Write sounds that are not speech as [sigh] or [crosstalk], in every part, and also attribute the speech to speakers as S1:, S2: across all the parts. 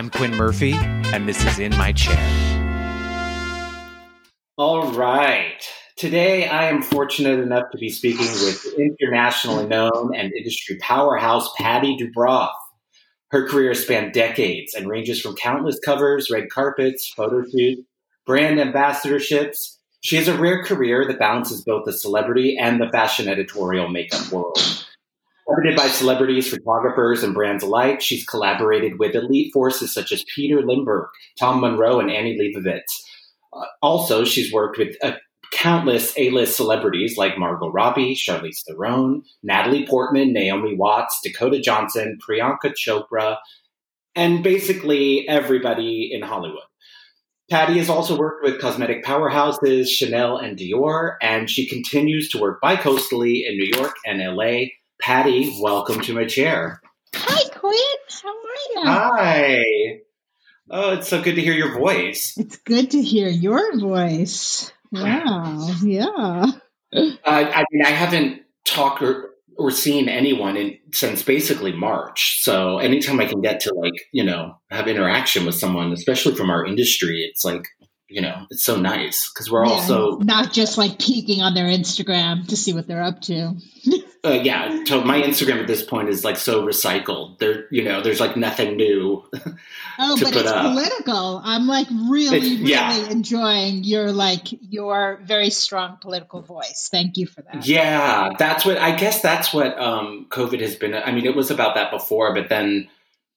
S1: I'm Quinn Murphy, and this is In My Chair.
S2: All right. Today, I am fortunate enough to be speaking with internationally known and industry powerhouse Patty Dubroff. Her career spanned decades and ranges from countless covers, red carpets, photo shoots, brand ambassadorships. She has a rare career that balances both the celebrity and the fashion editorial makeup world. Coveted by celebrities, photographers, and brands alike, she's collaborated with elite forces such as Peter Lindbergh, Tom Munro, and Annie Leibovitz. Uh, also, she's worked with uh, countless A-list celebrities like Margot Robbie, Charlize Theron, Natalie Portman, Naomi Watts, Dakota Johnson, Priyanka Chopra, and basically everybody in Hollywood. Patty has also worked with cosmetic powerhouses Chanel and Dior, and she continues to work bicoastally in New York and LA. Patty, welcome to my chair.
S3: Hi, Quinn. How are you?
S2: Hi. Oh, it's so good to hear your voice.
S3: It's good to hear your voice. Wow. Yeah.
S2: Uh, I mean, I haven't talked or, or seen anyone in, since basically March. So anytime I can get to like, you know, have interaction with someone, especially from our industry, it's like, you know, it's so nice because we're
S3: Yeah,
S2: also,
S3: not just like peeking on their Instagram to see what they're up to. [laughs]
S2: uh, yeah, so my Instagram at this point is like so recycled. There, you know, there's like nothing new.
S3: Oh, [laughs] but it's
S2: up.
S3: political. I'm like really,
S2: It's-
S3: really
S2: yeah.
S3: enjoying your like your very strong political voice. Thank you for that.
S2: Yeah, that's what I guess that's what um, COVID has been. I mean, it was about that before, but then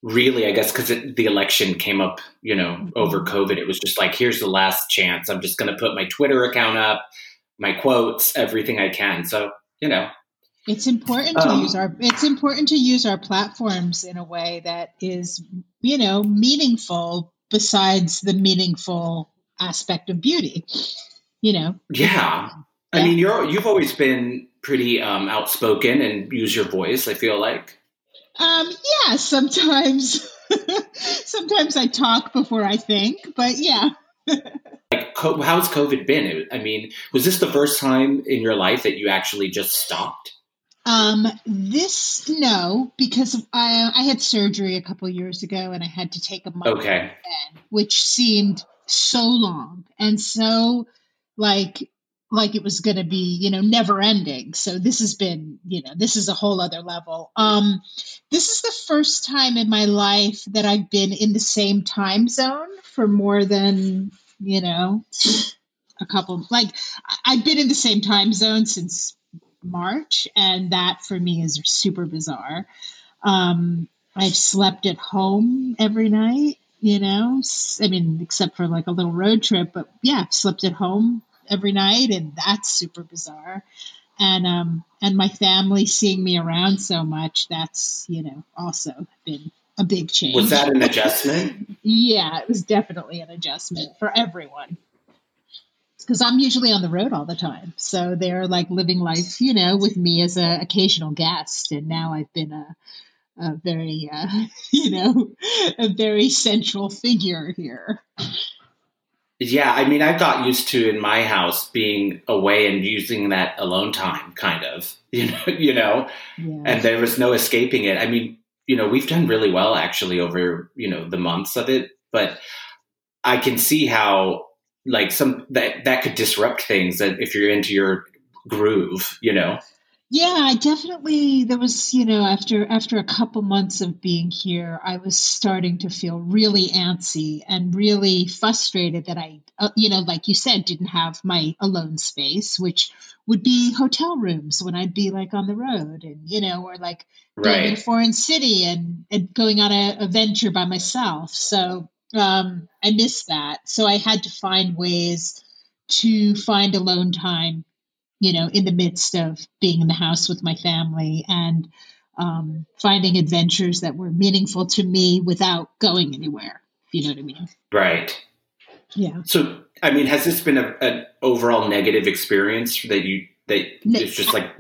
S2: really, I guess because the election came up, you know, over COVID, it was just like, here's the last chance. I'm just going to put my Twitter account up, my quotes, everything I can. So, you know,
S3: It's important to
S2: Um,
S3: use our it's important to use our platforms in a way that is, you know, meaningful besides the meaningful aspect of beauty. You know.
S2: yeah. I mean, you're you've always been pretty um, outspoken and use your voice. I feel like.
S3: Um yeah, sometimes [laughs] sometimes I talk before I think, but yeah. [laughs]
S2: Like, how's COVID been? I mean, was this the first time in your life that you actually just stopped?
S3: Um, this no, because I I had surgery a couple years ago and I had to take a month
S2: Okay.
S3: then, which seemed so long and so like like it was going to be you know never ending. So this has been you know this is a whole other level. Um, this is the first time in my life that I've been in the same time zone for more than you know a couple like I've been in the same time zone since March, and that for me is super bizarre. Um, I've slept at home every night, you know. I mean, except for like a little road trip, but yeah, I've slept at home every night, and that's super bizarre. And um, and my family seeing me around so much, that's you know also been a big change.
S2: Was that an [laughs] adjustment?
S3: Yeah, it was definitely an adjustment for everyone. Because I'm usually on the road all the time. So they're like living life, you know, with me as an occasional guest. And now I've been a, a very, uh, [laughs] you know, a very central figure here.
S2: Yeah, I mean, I got used to in my house being away and using that alone time, kind of, [laughs] you know, you know,
S3: Yeah.
S2: and there was no escaping it. I mean, you know, we've done really well actually over you know the months of it, but I can see how like some that that could disrupt things that if you're into your groove, you know.
S3: Yeah, I definitely there was, you know, after after a couple months of being here, I was starting to feel really antsy and really frustrated that I uh, you know, like you said, didn't have my alone space, which would be hotel rooms when I'd be like on the road and you know, or like being in a foreign city and, and going on a, a venture by myself. So um, I missed that. So I had to find ways to find alone time, you know, in the midst of being in the house with my family and um, finding adventures that were meaningful to me without going anywhere. If you know what I mean?
S2: Right.
S3: Yeah.
S2: So, I mean, has this been a, an overall negative experience that you that it's just like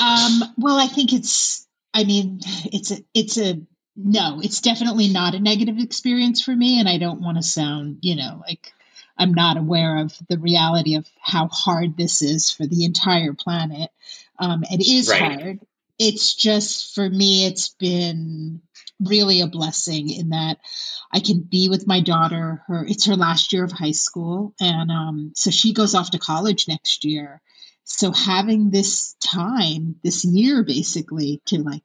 S3: Um, well, I think it's. I mean, it's a. It's a. No, it's definitely not a negative experience for me, and I don't want to sound, you know, like I'm not aware of the reality of how hard this is for the entire planet. Um, it is
S2: Right.
S3: hard, it's just for me, it's been really a blessing in that I can be with my daughter. Her it's her last year of high school, and um, so she goes off to college next year. So having this time, this year, basically to like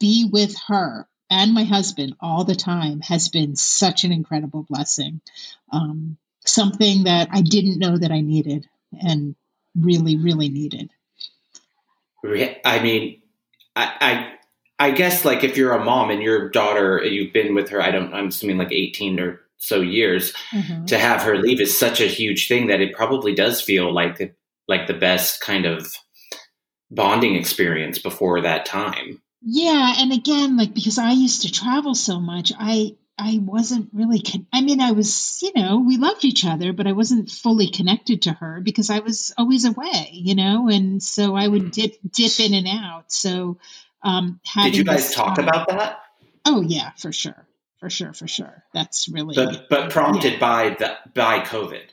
S3: be with her and my husband all the time has been such an incredible blessing. Um, something that I didn't know that I needed and really, really needed.
S2: I mean, I, I, I guess like if you're a mom and your daughter, you've been with her, I don't, I'm assuming like 18 or so years, mm-hmm. to have her leave is such a huge thing that it probably does feel like like the best kind of bonding experience before that time.
S3: Yeah, and again, like because I used to travel so much, I I wasn't really. Con- I mean, I was, you know, we loved each other, but I wasn't fully connected to her because I was always away, you know, and so I would dip dip in and out. So, um,
S2: did you guys talk time, about that?
S3: Oh yeah, for sure, for sure, for sure. That's really,
S2: but but prompted yeah. by the by COVID.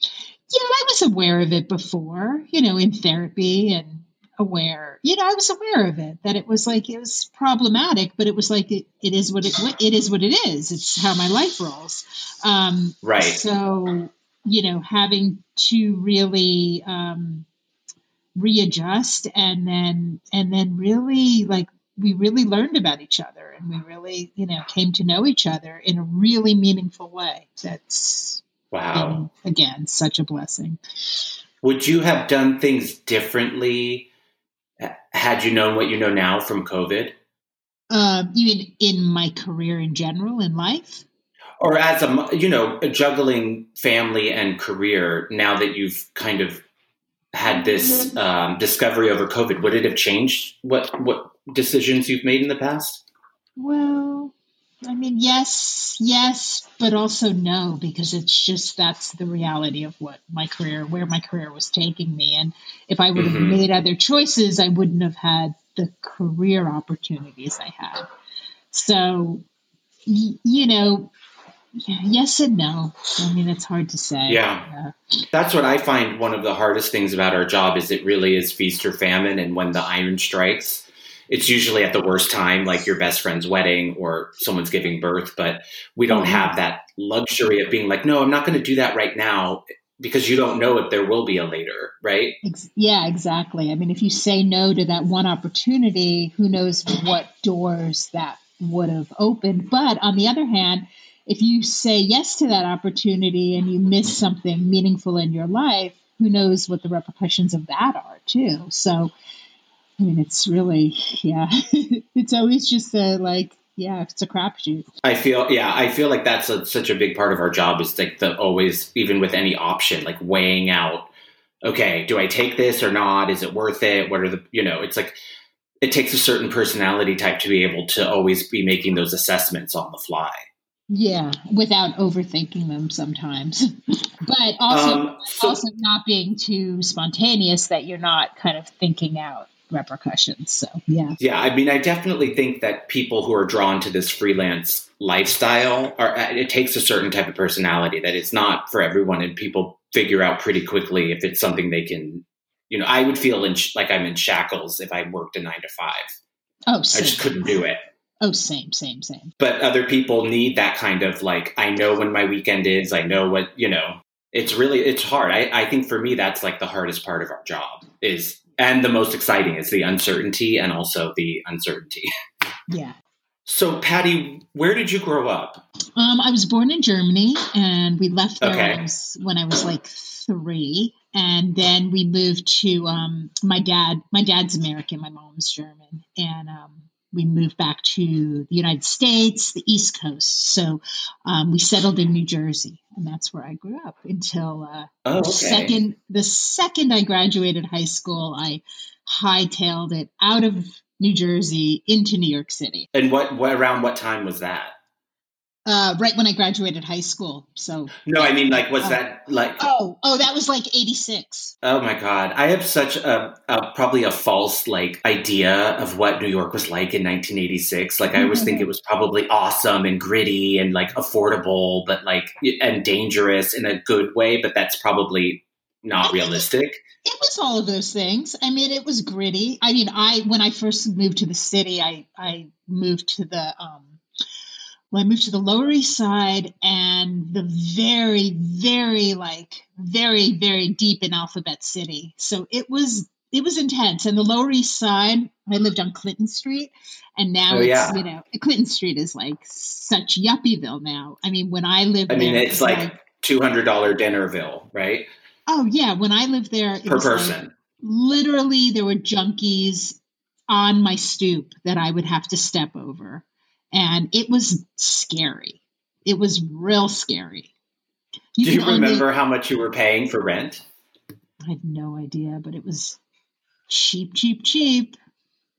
S3: Yeah, I was aware of it before, you know, in therapy and aware you know i was aware of it that it was like it was problematic but it was like it, it is what it it is what it is. It's how my life rolls. Um
S2: right.
S3: so you know having to really um readjust and then and then really like we really learned about each other and we really you know came to know each other in a really meaningful way. That's
S2: wow.
S3: been, again such a blessing.
S2: Would you have done things differently had you known what you know now from COVID?
S3: Uh, you mean in my career in general in life?
S2: Or as a, you know, juggling family and career now that you've kind of had this um, discovery over COVID, would it have changed what, what decisions you've made in the past?
S3: Well, I mean, yes, yes, but also no, because it's just that's the reality of what my career, where my career was taking me. And if I would have mm-hmm. made other choices, I wouldn't have had the career opportunities I had. So, y- you know, yes and no. I mean, it's hard to say.
S2: Yeah. yeah. That's what I find one of the hardest things about our job is it really is feast or famine. And when the iron strikes, it's usually at the worst time, like your best friend's wedding or someone's giving birth. But we don't have that luxury of being like, no, I'm not going to do that right now because you don't know if there will be a later, right?
S3: Yeah, exactly. I mean, if you say no to that one opportunity, who knows what doors that would have opened. But on the other hand, if you say yes to that opportunity and you miss something meaningful in your life, who knows what the repercussions of that are, too. So, I mean, it's really, yeah, [laughs] it's always just a like, yeah, it's a crapshoot.
S2: I feel, yeah, I feel like that's a, such a big part of our job is like the always, even with any option, like weighing out, okay, do I take this or not? Is it worth it? What are the, you know, it's like, it takes a certain personality type to be able to always be making those assessments on the fly.
S3: Yeah, without overthinking them sometimes, [laughs] but also um, so, also not being too spontaneous that you're not kind of thinking out repercussions. So, yeah.
S2: Yeah, I mean, I definitely think that people who are drawn to this freelance lifestyle are, uh, it takes a certain type of personality that it's not for everyone, and people figure out pretty quickly if it's something they can, you know, I would feel in, like I'm in shackles if I worked a nine to five.
S3: Oh, same.
S2: I just couldn't do it.
S3: Oh, same, same, same.
S2: But other people need that kind of like, I know when my weekend is, I know what, you know, it's really, it's hard. I, I think for me, that's like the hardest part of our job is and the most exciting is the uncertainty and also the uncertainty.
S3: Yeah.
S2: So, Patty, where did you grow up?
S3: Um, I was born in Germany, and we left there okay. when, I was, when I was like three, and then we moved to um, my dad. My dad's American, my mom's German, and um, we moved back to the United States, the East Coast. So um, we settled in New Jersey, and that's where I grew up until uh,
S2: oh, okay.
S3: the second the second I graduated high school. I hightailed it out of New Jersey into New York City.
S2: And what, what around what time was that?
S3: Uh, right when I graduated high school. So
S2: no, I mean, like, was that like?
S3: Oh, oh, that was like eighty six.
S2: Oh my god, I have such a, a, probably a false like idea of what New York was like in 1986. Like, I always mm-hmm. think it was probably awesome and gritty and like affordable, but like and dangerous in a good way. But that's probably not realistic?
S3: It was all of those things. I mean, it was gritty. I mean, I when I first moved to the city, I I moved to the um well, I moved to the Lower East Side and the very, very like very, very deep in Alphabet City. So it was it was intense. And the Lower East Side, I lived on Clinton Street, and now
S2: Oh,
S3: it's
S2: yeah.
S3: you know Clinton Street is like such yuppieville now. I mean, when I lived
S2: I mean,
S3: there, it
S2: it's like two hundred dollar Dinnerville, right?
S3: oh yeah, when I lived there, it
S2: Per
S3: was like-
S2: person.
S3: literally there were junkies on my stoop that I would have to step over. And it was scary. It was real scary.
S2: Do you
S3: can only-
S2: remember how much you were paying for rent?
S3: I had no idea, but it was cheap, cheap, cheap.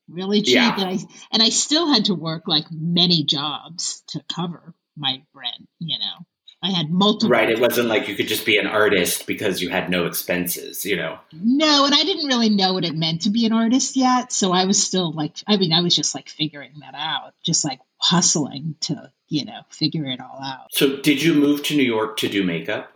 S3: Really cheap.
S2: Yeah.
S3: And I and I still had to work like many jobs to cover my rent, you know. I had multiple
S2: Right. It wasn't like you could just be an artist because you had no expenses, you know.
S3: No, and I didn't really know what it meant to be an artist yet. So I was still like, I mean, I was just like figuring that out, just like hustling to, you know, figure it all out.
S2: So did you move to New York to do makeup?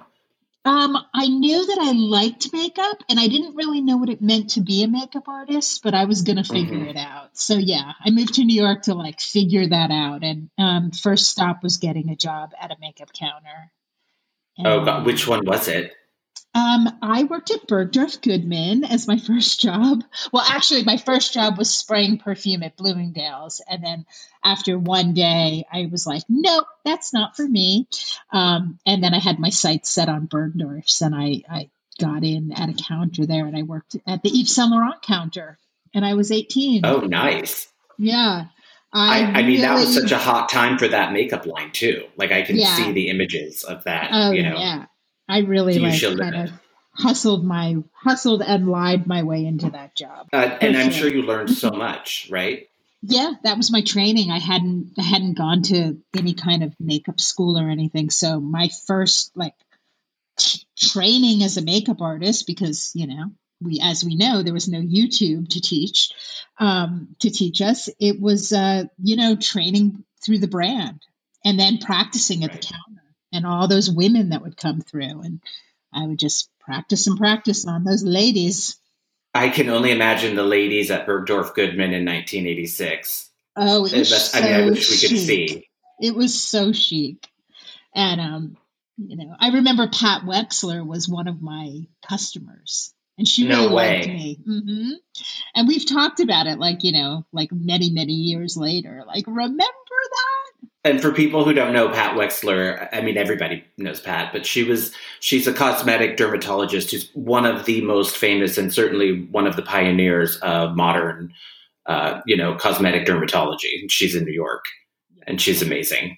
S3: Um, I knew that I liked makeup and I didn't really know what it meant to be a makeup artist, but I was going to figure
S2: Mhm.
S3: it out. So yeah, I moved to New York to like figure that out. And um, first stop was getting a job at a makeup counter.
S2: Oh, God, which one was it?
S3: Um, I worked at Bergdorf Goodman as my [laughs] first job. Well, actually, my first job was spraying perfume at Bloomingdale's, and then after one day, I was like, "Nope, that's not for me." Um, and then I had my sights set on Bergdorf's, and I, I got in at a counter there, and I worked at the Yves Saint Laurent counter, and I was eighteen.
S2: Oh, nice.
S3: yeah.
S2: I, I mean, that was such a hot time for that makeup line too. Like I can
S3: Yeah.
S2: see the images of that.
S3: Oh
S2: you know,
S3: yeah, I really
S2: You
S3: like kind of hustled my hustled and lied my way into that job.
S2: uh, and I'm
S3: sure.
S2: sure you learned so much, right?
S3: Yeah, that was my training. I hadn't I hadn't gone to any kind of makeup school or anything. So my first like t- training as a makeup artist because, you know, we as we know there was no YouTube to teach um to teach us. It was uh, you know, training through the brand and then practicing at
S2: Right.
S3: the counter and all those women that would come through and I would just practice and practice on those ladies.
S2: I can only imagine the ladies at Bergdorf Goodman in 1986.
S3: Oh, it was so
S2: I mean, I wish we could see.
S3: It was so chic. And um, you know, I remember Pat Wexler was one of my customers. And she
S2: No
S3: really
S2: way.
S3: liked me. hmm And we've talked about it like, you know, like many, many years later. Like, remember that?
S2: And for people who don't know Pat Wexler, I mean everybody knows Pat, but she was she's a cosmetic dermatologist who's one of the most famous and certainly one of the pioneers of modern uh, you know, cosmetic dermatology. She's in New York and she's amazing.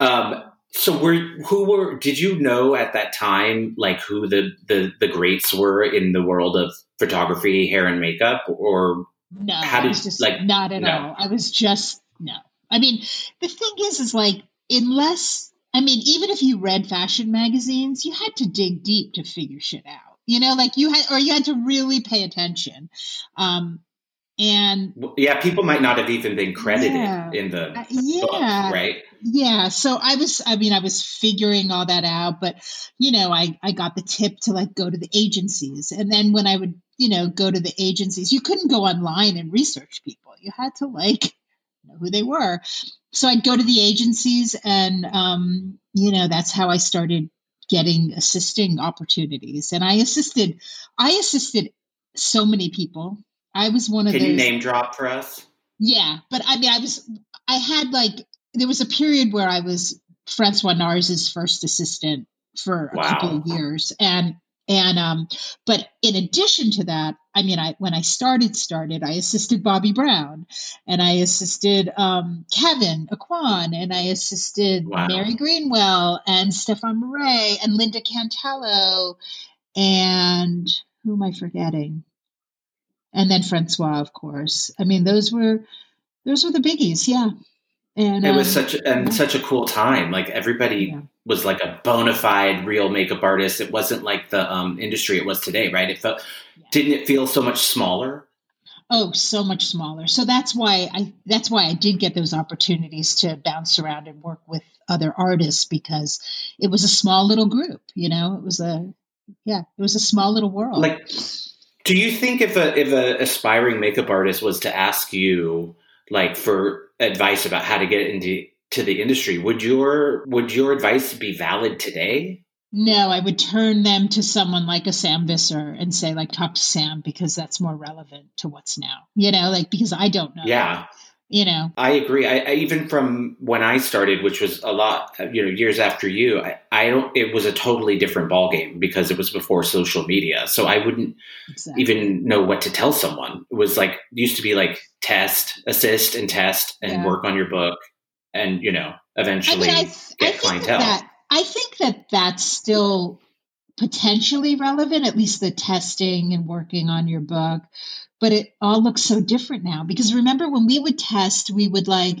S2: Um, so were who were did you know at that time like who the, the the greats were in the world of photography, hair and makeup or
S3: No,
S2: How
S3: I
S2: did-
S3: was just
S2: like,
S3: not at
S2: no.
S3: all. I was just no. I mean, the thing is, is like unless I mean, even if you read fashion magazines, you had to dig deep to figure shit out. You know, like you had, or you had to really pay attention. Um, and
S2: yeah, people might not have even been credited
S3: Yeah.
S2: in the
S3: uh,
S2: book,
S3: yeah,
S2: right?
S3: yeah. So I was, I mean, I was figuring all that out, but you know, I I got the tip to like go to the agencies, and then when I would, you know, go to the agencies, you couldn't go online and research people. You had to like know who they were. So I'd go to the agencies, and um, you know, that's how I started getting assisting opportunities, and I assisted, I assisted so many people. I was one of
S2: Can
S3: those.
S2: you name drop for us?
S3: Yeah, but I mean, I was, I had like, there was a period where I was Francois Nars's first assistant for a
S2: Wow.
S3: couple of years, and and um, but in addition to that, I mean, I when I started started, I assisted Bobbi Brown, and I assisted um, Kevyn Aucoin, and I assisted
S2: Wow.
S3: Mary Greenwell, and Stéphane Marais, and Linda Cantello, and who am I forgetting? And then Francois, of course. I mean, those were those were the biggies, yeah. And
S2: It was
S3: um,
S2: such and
S3: yeah.
S2: such a cool time. Like everybody
S3: Yeah.
S2: was like a bona fide real makeup artist. It wasn't like the um, industry it was today, right? It felt
S3: Yeah.
S2: didn't it feel so much smaller?
S3: oh, so much smaller. So that's why I that's why I did get those opportunities to bounce around and work with other artists because it was a small little group. You know, it was a yeah, it was a small little world.
S2: Like, do you think if a if a aspiring makeup artist was to ask you like for advice about how to get into to the industry, would your would your advice be valid today?
S3: No, I would turn them to someone like a Sam Visser and say, like, talk to Sam because that's more relevant to what's now. You know, like because I don't know.
S2: Yeah.
S3: You know.
S2: I agree. I, I even from when I started, which was a lot, uh, you know, years after you, I, I don't. It was a totally different ballgame because it was before social media, so I wouldn't
S3: Exactly.
S2: even know what to tell someone. It was like used to be like test, assist, and test, and
S3: Yeah.
S2: work on your book, and you know, eventually
S3: I, I
S2: get
S3: think
S2: clientele.
S3: that I think that that's still potentially relevant, at least the testing and working on your book. But it all looks so different now because remember when we would test, we would like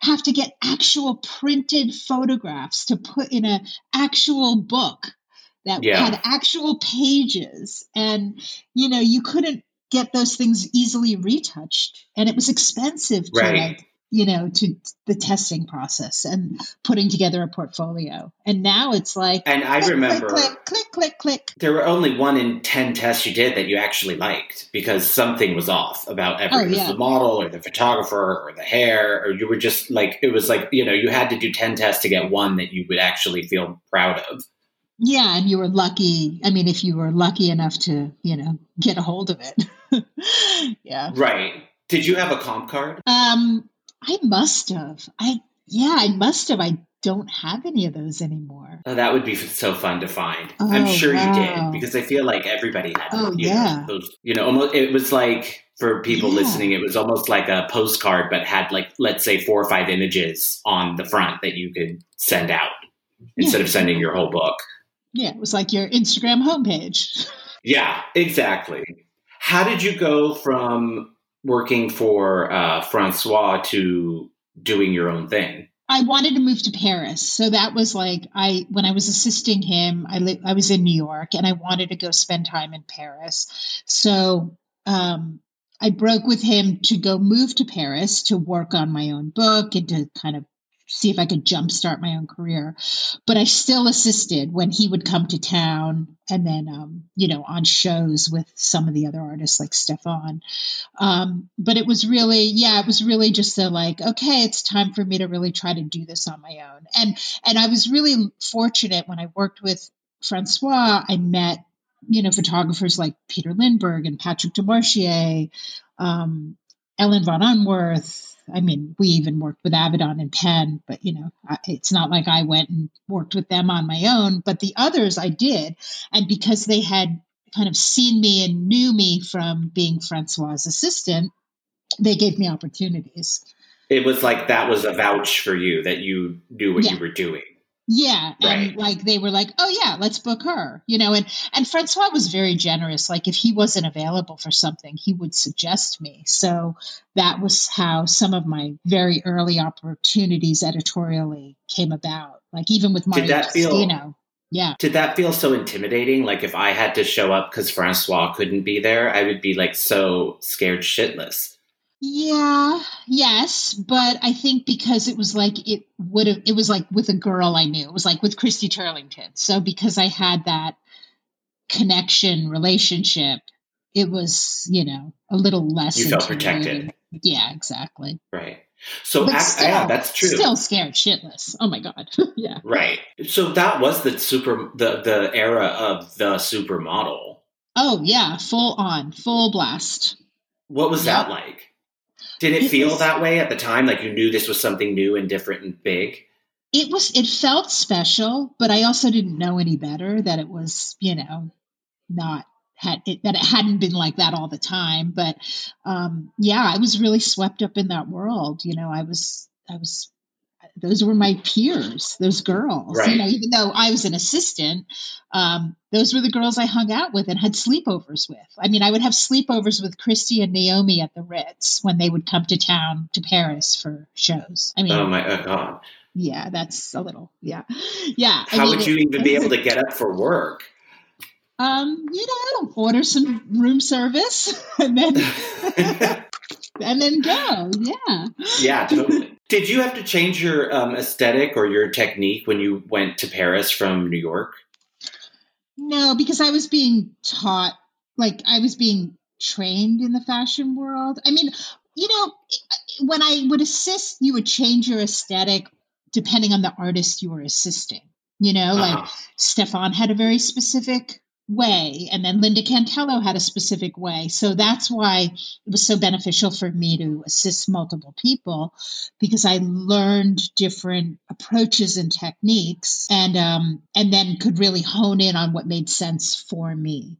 S3: have to get actual printed photographs to put in a actual book that
S2: Yeah.
S3: had actual pages and you know you couldn't get those things easily retouched and it was expensive to
S2: Right.
S3: like you know to the testing process and putting together a portfolio and now it's like
S2: and I
S3: click,
S2: remember
S3: click click click click
S2: there were only one in ten tests you did that you actually liked because something was off about every
S3: Oh, yeah.
S2: the model or the photographer or the hair or you were just like it was like you know you had to do ten tests to get one that you would actually feel proud of.
S3: yeah and you were lucky i mean if you were lucky enough to you know get a hold of it [laughs] yeah
S2: Right? Did you have a comp card?
S3: um i must have i yeah i must have i don't have any of those anymore
S2: Oh, that would be so fun to find. I'm
S3: Oh,
S2: sure you did because I feel like everybody had.
S3: Oh,
S2: you know,
S3: yeah.
S2: those, you know, almost it was like for people
S3: Yeah.
S2: listening, it was almost like a postcard, but had like let's say four or five images on the front that you could send out instead
S3: Yeah.
S2: of sending your whole book.
S3: yeah it was like your instagram homepage [laughs]
S2: Yeah, exactly. How did you go from working for uh, Francois to doing your own thing?
S3: I wanted to move to Paris. So that was like I when I was assisting him, I li- I was in New York and I wanted to go spend time in Paris. So um I broke with him to go move to Paris to work on my own book and to kind of see if I could jumpstart my own career. But I still assisted when he would come to town and then, um, you know, on shows with some of the other artists like Stefan. Um, but it was really, yeah, it was really just a like, okay, it's time for me to really try to do this on my own. And and I was really fortunate when I worked with Francois. I met, you know, photographers like Peter Lindbergh and Patrick Demarchelier, um, Ellen von Unwerth. I mean, we even worked with Avedon and Penn, but you know, it's not like I went and worked with them on my own. But the others I did, and because they had kind of seen me and knew me from being Francois's assistant, they gave me opportunities.
S2: It was like that was a vouch for you that you knew what
S3: Yeah.
S2: you were doing.
S3: Yeah, and like they were like, "Oh yeah, let's book her," you know. And and Francois was very generous. Like if he wasn't available for something, he would suggest me. So that was how some of my very early opportunities editorially came about. Like even with Mario
S2: Did that feel-
S3: Yeah.
S2: Did that feel so intimidating? Like if I had to show up because Francois couldn't be there, I would be like so scared shitless.
S3: Yeah, yes, but I think because it was like it would have it was like with a girl I knew. It was like with Christy Turlington. So because I had that connection relationship, it was, you know, a little less
S2: You felt protected.
S3: Yeah, exactly.
S2: Right. So ac-
S3: still,
S2: yeah, that's true.
S3: Still scared shitless. Oh my god. [laughs] yeah.
S2: Right. So that was the super the the era of the supermodel.
S3: Oh yeah, full on, full blast.
S2: What was
S3: Yeah.
S2: that like? Did it feel
S3: was-
S2: that way at the time? Like you knew this was something new and different and big?
S3: it was it felt special but i also didn't know any better that it was you know not had it, that it hadn't been like that all the time but um yeah i was really swept up in that world you know i was i was those were my peers those girls
S2: Right.
S3: you know even though i was an assistant um those were the girls i hung out with and had sleepovers with i mean i would have sleepovers with christy and naomi at the ritz when they would come to town to paris for shows i mean
S2: Oh my oh god.
S3: yeah, that's a little yeah, yeah. I
S2: How
S3: mean,
S2: would you
S3: it-
S2: even be able to [laughs] get up for work?
S3: Um, you know, order some room service [laughs] and then [laughs] and then go. Yeah.
S2: yeah, totally. Did you have to change your um, aesthetic or your technique when you went to Paris from New York?
S3: No, because I was being taught, like I was being trained in the fashion world. I mean, you know, when I would assist, you would change your aesthetic depending on the artist you were assisting. You know, uh-huh. like Stefan had a very specific way, and then Linda Cantello had a specific way. So that's why it was so beneficial for me to assist multiple people because I learned different approaches and techniques, and um, and then could really hone in on what made sense for me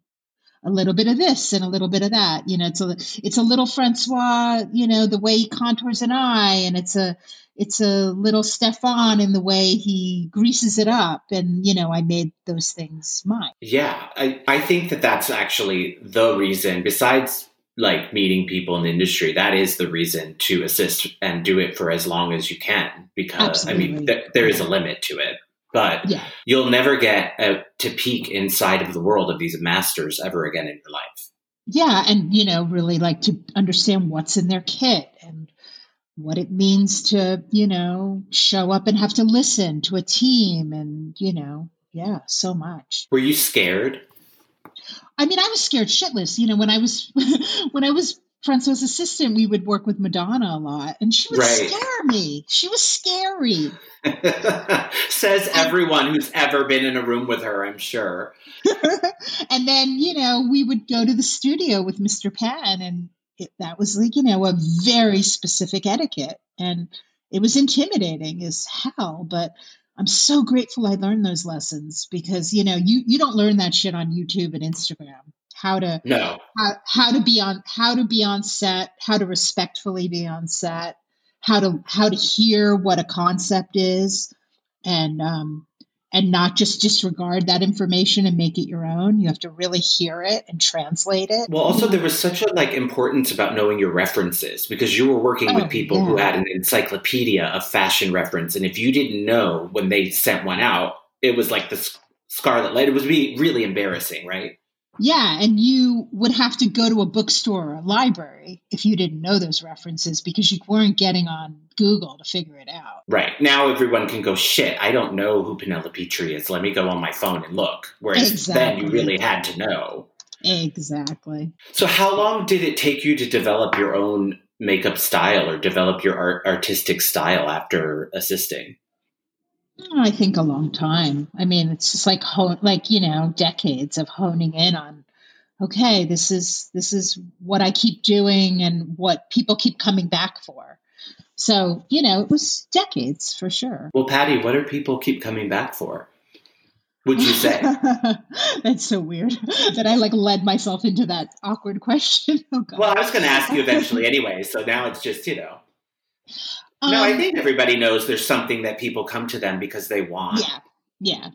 S3: a little bit of this and a little bit of that. You know, it's a it's a little Francois, you know, the way he contours an eye, and it's a it's a little Stefan in the way he greases it up, and you know, I made those things mine.
S2: Yeah, I I think that that's actually the reason. Besides like meeting people in the industry, that is the reason to assist and do it for as long as you can, because Absolutely. I mean, th- there is a limit to it but yeah. you'll never get a, to peek inside of the world of these masters ever again in your life.
S3: Yeah, and you know, really like to understand what's in their kit and what it means to, you know, show up and have to listen to a team and, you know, yeah, so much.
S2: Were you scared?
S3: I mean, I was scared shitless. You know, when I was [laughs] when I was Francois' assistant, we would work with Madonna a lot, and she would right. scare me. She was scary. [laughs]
S2: Says everyone who's ever been in a room with her, I'm sure. [laughs]
S3: and then, you know, we would go to the studio with Mr. Penn, and it, that was like, you know, a very specific etiquette. And it was intimidating as hell, but I'm so grateful I learned those lessons because, you know, you, you don't learn that shit on YouTube and Instagram how to
S2: no
S3: how, how to be on how to be on set how to respectfully be on set how to how to hear what a concept is and um and not just disregard that information and make it your own. You have to really hear it and translate it.
S2: Well, also there was such a like importance about knowing your references because you were working oh, with people yeah. who had an encyclopedia of fashion reference, and if you didn't know when they sent one out, it was like the scarlet light. It was be really embarrassing, right?
S3: Yeah, and you would have to go to a bookstore or a library if you didn't know those references because you weren't getting on Google to figure it out.
S2: Right. Now everyone can go, shit, I don't know who Penelope Tree is. Let me go on my phone and look. Whereas exactly. then you really had to know.
S3: Exactly.
S2: So, how long did it take you to develop your own makeup style or develop your art- artistic style after assisting?
S3: I think a long time. I mean, it's just like like you know, decades of honing in on. Okay, this is this is what I keep doing and what people keep coming back for. So you know, it was decades for sure.
S2: Well, Patty, what do people keep coming back for? Would you say? [laughs]
S3: That's so weird that I like led myself into that awkward question. [laughs]
S2: Oh, well, I was going to ask you eventually anyway, so now it's just you know. Um, no, I um, think everybody knows there's something that people come to them because they want.
S3: Yeah, yeah.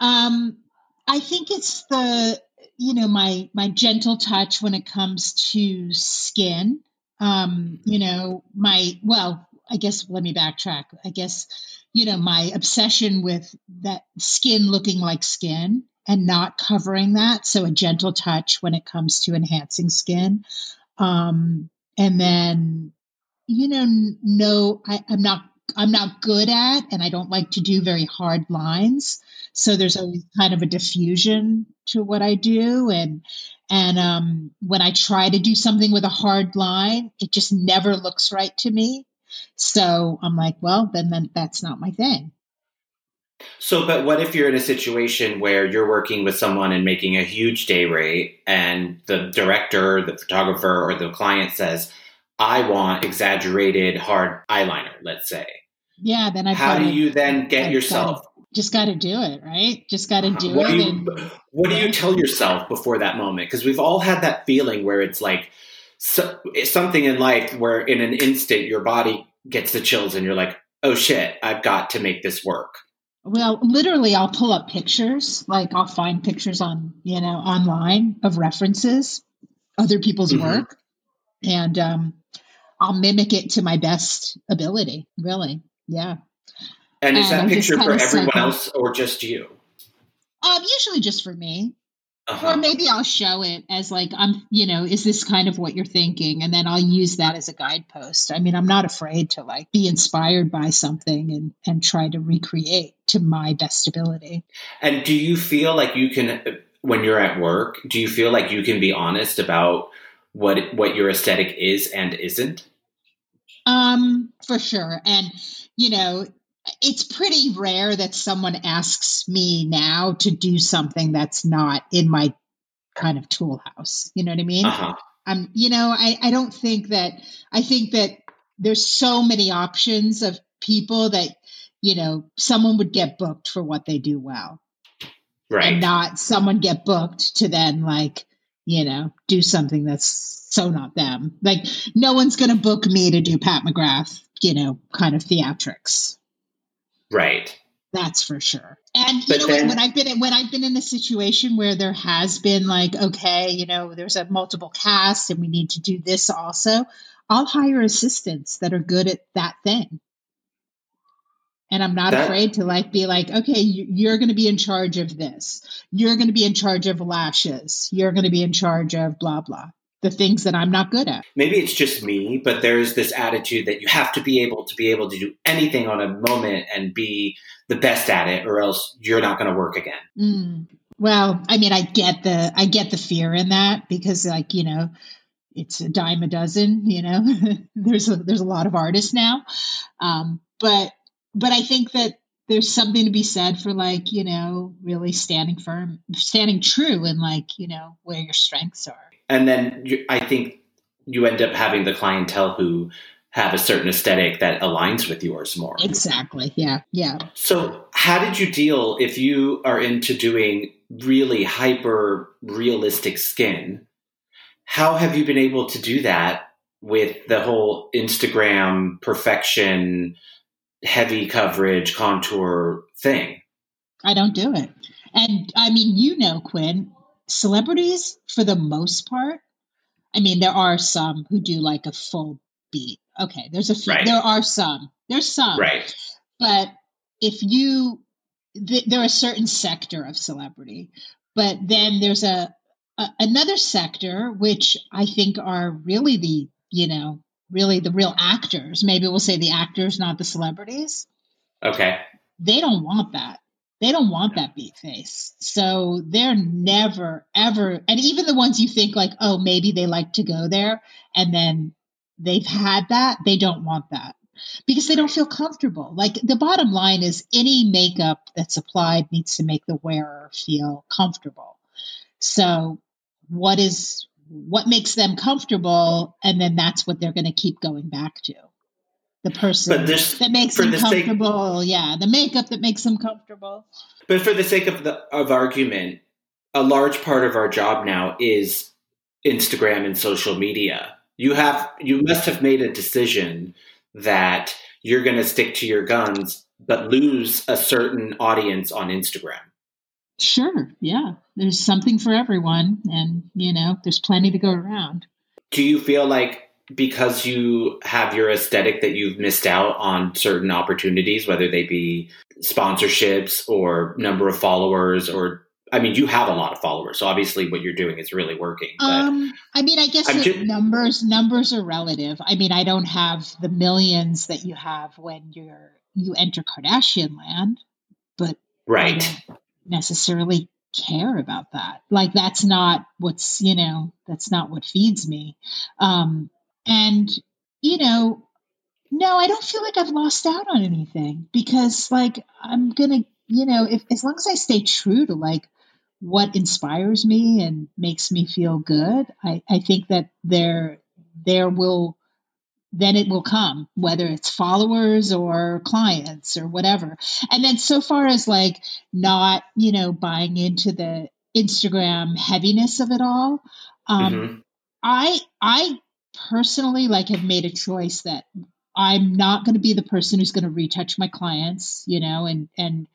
S3: Um, I think it's the you know my my gentle touch when it comes to skin. Um, you know my well, I guess let me backtrack. I guess you know my obsession with that skin looking like skin and not covering that. So a gentle touch when it comes to enhancing skin. Um, and then you know, no, I, I'm not I'm not good at, and I don't like to do very hard lines. So there's always kind of a diffusion to what I do, and and um, when I try to do something with a hard line, it just never looks right to me. So I'm like, well, then, then that's not my thing.
S2: So, but what if you're in a situation where you're working with someone and making a huge day rate, and the director, the photographer, or the client says, I want exaggerated hard eyeliner, let's say.
S3: Yeah, then I.
S2: How do you then get I've yourself?
S3: Gotta, just got to do it, right? Just got to do
S2: what
S3: it.
S2: Do you, and, what do you tell yourself before that moment? Because we've all had that feeling where it's like so, something in life where in an instant your body gets the chills and you're like, oh shit, I've got to make this work.
S3: Well, literally, I'll pull up pictures. Like I'll find pictures on you know online of references, other people's mm-hmm. work, and um, I'll mimic it to my best ability. Really, yeah.
S2: And is that picture for everyone else or just you?
S3: Um, usually just for me. uh-huh. or maybe I'll show it as like I'm, you know, is this kind of what you're thinking, and then I'll use that as a guidepost. I mean, I'm not afraid to like be inspired by something and and try to recreate to my best ability.
S2: And do you feel like you can, when you're at work, do you feel like you can be honest about what what your aesthetic is and isn't?
S3: Um, for sure, and you know, it's pretty rare that someone asks me now to do something that's not in my kind of tool house. You know what I mean? Uh-huh. Um, you know, I, I don't think that I think that there's so many options of people that, you know, someone would get booked for what they do well.
S2: Right.
S3: And not someone get booked to then like, you know, do something that's so not them. Like no one's gonna book me to do Pat McGrath, you know, kind of theatrics.
S2: Right.
S3: That's for sure. And you know then, when I've been in, when I've been in a situation where there has been like, okay, you know, there's a multiple cast and we need to do this also, I'll hire assistants that are good at that thing. And I'm not that, afraid to like be like, okay, you're going to be in charge of this. You're going to be in charge of lashes. You're going to be in charge of blah blah the things that I'm not good at.
S2: Maybe it's just me, but there's this attitude that you have to be able to be able to do anything on a moment and be the best at it or else you're not going to work again.
S3: Mm. Well, I mean, I get the I get the fear in that because like, you know, it's a dime a dozen, you know. [laughs] there's a there's a lot of artists now. Um, but but I think that there's something to be said for like, you know, really standing firm, standing true and like, you know, where your strengths are
S2: and then you, I think you end up having the clientele who have a certain aesthetic that aligns with yours more.
S3: Exactly. Yeah. Yeah.
S2: So, how did you deal if you are into doing really hyper realistic skin? How have you been able to do that with the whole Instagram perfection, heavy coverage, contour thing?
S3: I don't do it. And I mean, you know, Quinn, celebrities, for the most part, I mean, there are some who do like a full beat. Okay, there's a few. Right. There are some. There's some.
S2: Right.
S3: But if you, th- there are a certain sector of celebrity, but then there's a, a another sector which I think are really the you know really the real actors. Maybe we'll say the actors, not the celebrities.
S2: Okay.
S3: They don't want that. They don't want that beat face. So they're never, ever, and even the ones you think like, oh, maybe they like to go there, and then they've had that, they don't want that because they don't feel comfortable. Like the bottom line is any makeup that's applied needs to make the wearer feel comfortable. So what is what makes them comfortable and then that's what they're going to keep going back to the person that makes them comfortable. Sake, yeah, the makeup that makes them comfortable.
S2: But for the sake of the of argument, a large part of our job now is Instagram and social media. You have you must have made a decision that you're going to stick to your guns but lose a certain audience on Instagram.
S3: Sure, yeah. There's something for everyone and you know, there's plenty to go around.
S2: Do you feel like because you have your aesthetic that you've missed out on certain opportunities, whether they be sponsorships or number of followers or I mean, you have a lot of followers, so obviously what you're doing is really working.
S3: um, I mean, I guess numbers numbers are relative. I mean, I don't have the millions that you have when you're you enter Kardashian land, but
S2: right
S3: necessarily care about that. Like that's not what's you know that's not what feeds me. Um, and, you know, no, I don't feel like I've lost out on anything because, like, I'm going to, you know, if as long as I stay true to like what inspires me and makes me feel good, I, I think that there, there will, then it will come, whether it's followers or clients or whatever. And then so far as like not, you know, buying into the Instagram heaviness of it all, um, mm-hmm. I, I personally like have made a choice that I'm not going to be the person who's going to retouch my clients, you know, and and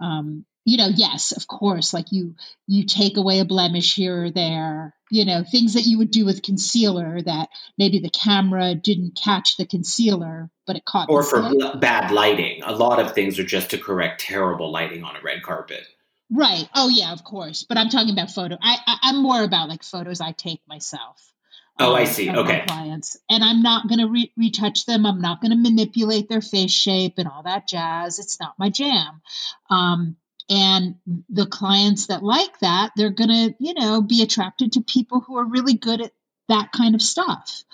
S3: um, you know, yes, of course, like you you take away a blemish here or there, you know, things that you would do with concealer that maybe the camera didn't catch the concealer, but it caught.
S2: Or for bad lighting, a lot of things are just to correct terrible lighting on a red carpet.
S3: Right. Oh yeah, of course. But I'm talking about photo. I, I am more about like photos I take myself.
S2: Oh, I um, see. Okay.
S3: clients, and I'm not going to re- retouch them. I'm not going to manipulate their face shape and all that jazz. It's not my jam. Um, and the clients that like that, they're going to, you know, be attracted to people who are really good at that kind of stuff.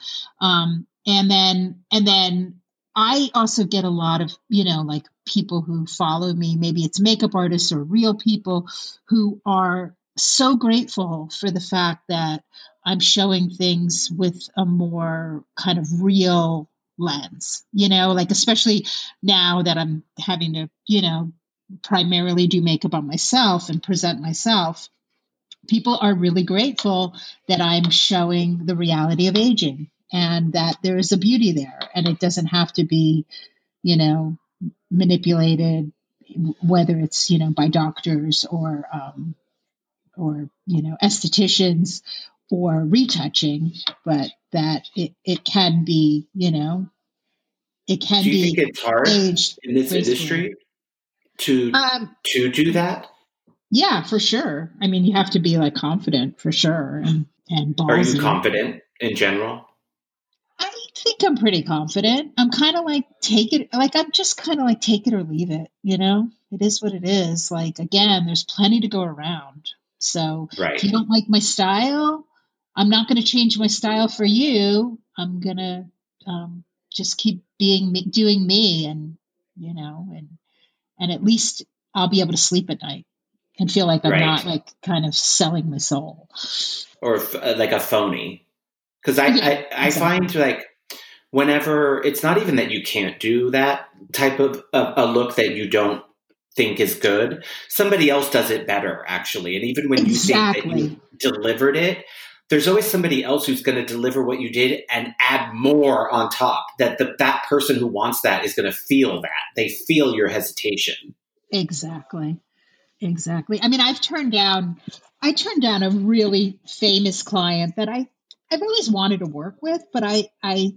S3: Um, and then, and then I also get a lot of, you know, like people who follow me, maybe it's makeup artists or real people who are so grateful for the fact that I'm showing things with a more kind of real lens, you know, like especially now that I'm having to, you know, primarily do makeup on myself and present myself. People are really grateful that I'm showing the reality of aging and that there is a beauty there and it doesn't have to be, you know, manipulated, whether it's, you know, by doctors or, um, or, you know, estheticians or retouching, but that it, it can be, you know, it can
S2: do you
S3: be
S2: think it's hard aged in this industry to um, to do that?
S3: Yeah, for sure. I mean, you have to be like confident for sure, and and
S2: ballsy. Are you confident in general?
S3: I think I'm pretty confident. I'm kind of like take it, like I'm just kind of like take it or leave it. You know, it is what it is. Like again, there's plenty to go around. So
S2: right.
S3: if you don't like my style, I'm not going to change my style for you. I'm gonna um, just keep being me, doing me, and you know, and and at least I'll be able to sleep at night and feel like I'm right. not like kind of selling my soul
S2: or uh, like a phony. Because I, yeah, I, I find like whenever it's not even that you can't do that type of a, a look that you don't think is good, somebody else does it better actually. And even when exactly. you think that you delivered it, there's always somebody else who's going to deliver what you did and add more on top that the, that person who wants that is going to feel that. They feel your hesitation.
S3: Exactly. Exactly. I mean i've turned down i turned down a really famous client that i i've always wanted to work with but i i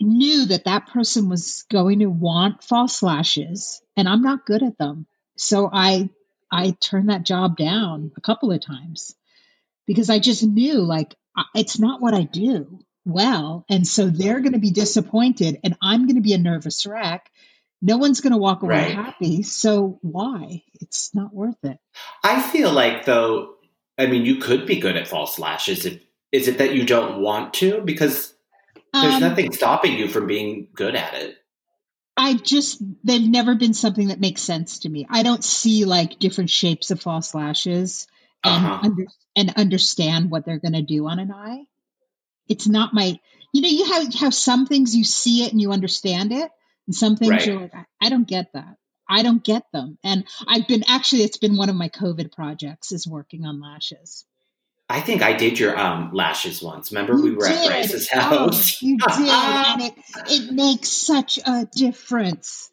S3: knew that that person was going to want false lashes and i'm not good at them. So i i turned that job down a couple of times because I just knew like it's not what I do well. And so they're going to be disappointed and I'm going to be a nervous wreck. No one's going to walk away right. happy. So why? It's not worth it.
S2: I feel like though, I mean, you could be good at false lashes. If, is it that you don't want to? Because there's um, nothing stopping you from being good at it.
S3: I just, they've never been something that makes sense to me. I don't see like different shapes of false lashes and uh-huh. under, and understand what they're going to do on an eye. It's not my, you know, you have have some things you see it and you understand it, and some things right. you're like, I, I don't get that. I don't get them. And I've been actually, it's been one of my COVID projects is working on lashes.
S2: I think I did your um, lashes once. Remember, you we were did. at Bryce's oh, house.
S3: Oh, you [laughs] did, and it it makes such a difference.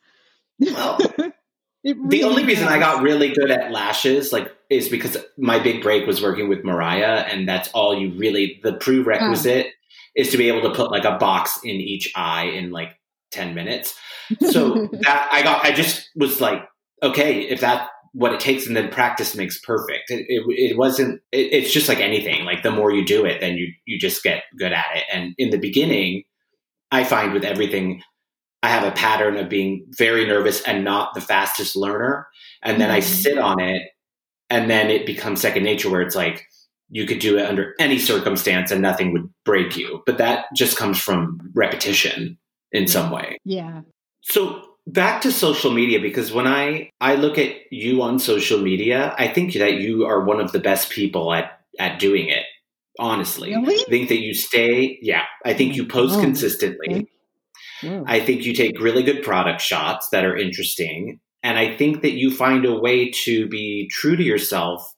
S3: Well, [laughs]
S2: really the only reason I got really good at lashes, like, is because my big break was working with Mariah, and that's all you really. The prerequisite oh. is to be able to put like a box in each eye in like ten minutes. So [laughs] that I got, I just was like, okay, if that what it takes, and then practice makes perfect. It, it, it wasn't. It, it's just like anything. Like the more you do it, then you you just get good at it. And in the beginning, I find with everything I have a pattern of being very nervous and not the fastest learner. And then mm-hmm. I sit on it and then it becomes second nature where it's like you could do it under any circumstance and nothing would break you. But that just comes from repetition in some way.
S3: Yeah.
S2: So back to social media because when I I look at you on social media, I think that you are one of the best people at at doing it. Honestly, really? I think that you stay. Yeah, I think you post oh, consistently. Okay. I think you take really good product shots that are interesting. And I think that you find a way to be true to yourself,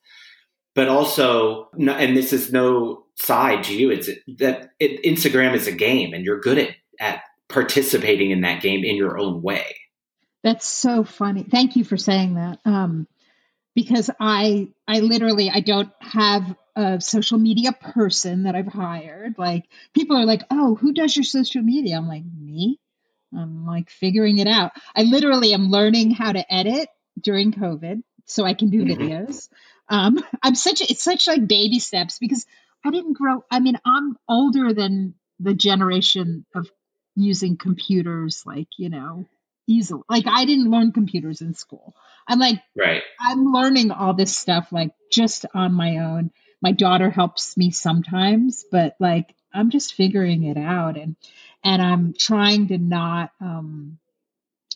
S2: but also, and this is no side to you, it's that it, Instagram is a game and you're good at, at participating in that game in your own way.
S3: That's so funny. Thank you for saying that. Um, because I, I literally, I don't have a social media person that I've hired. Like people are like, "Oh, who does your social media?" I'm like, "Me." I'm like figuring it out. I literally am learning how to edit during COVID so I can do mm-hmm. videos. Um, I'm such a, it's such like baby steps because I didn't grow. I mean, I'm older than the generation of using computers, like you know, easily. Like I didn't learn computers in school. I'm like,
S2: right.
S3: I'm learning all this stuff like just on my own. My daughter helps me sometimes, but like I'm just figuring it out and and I'm trying to not um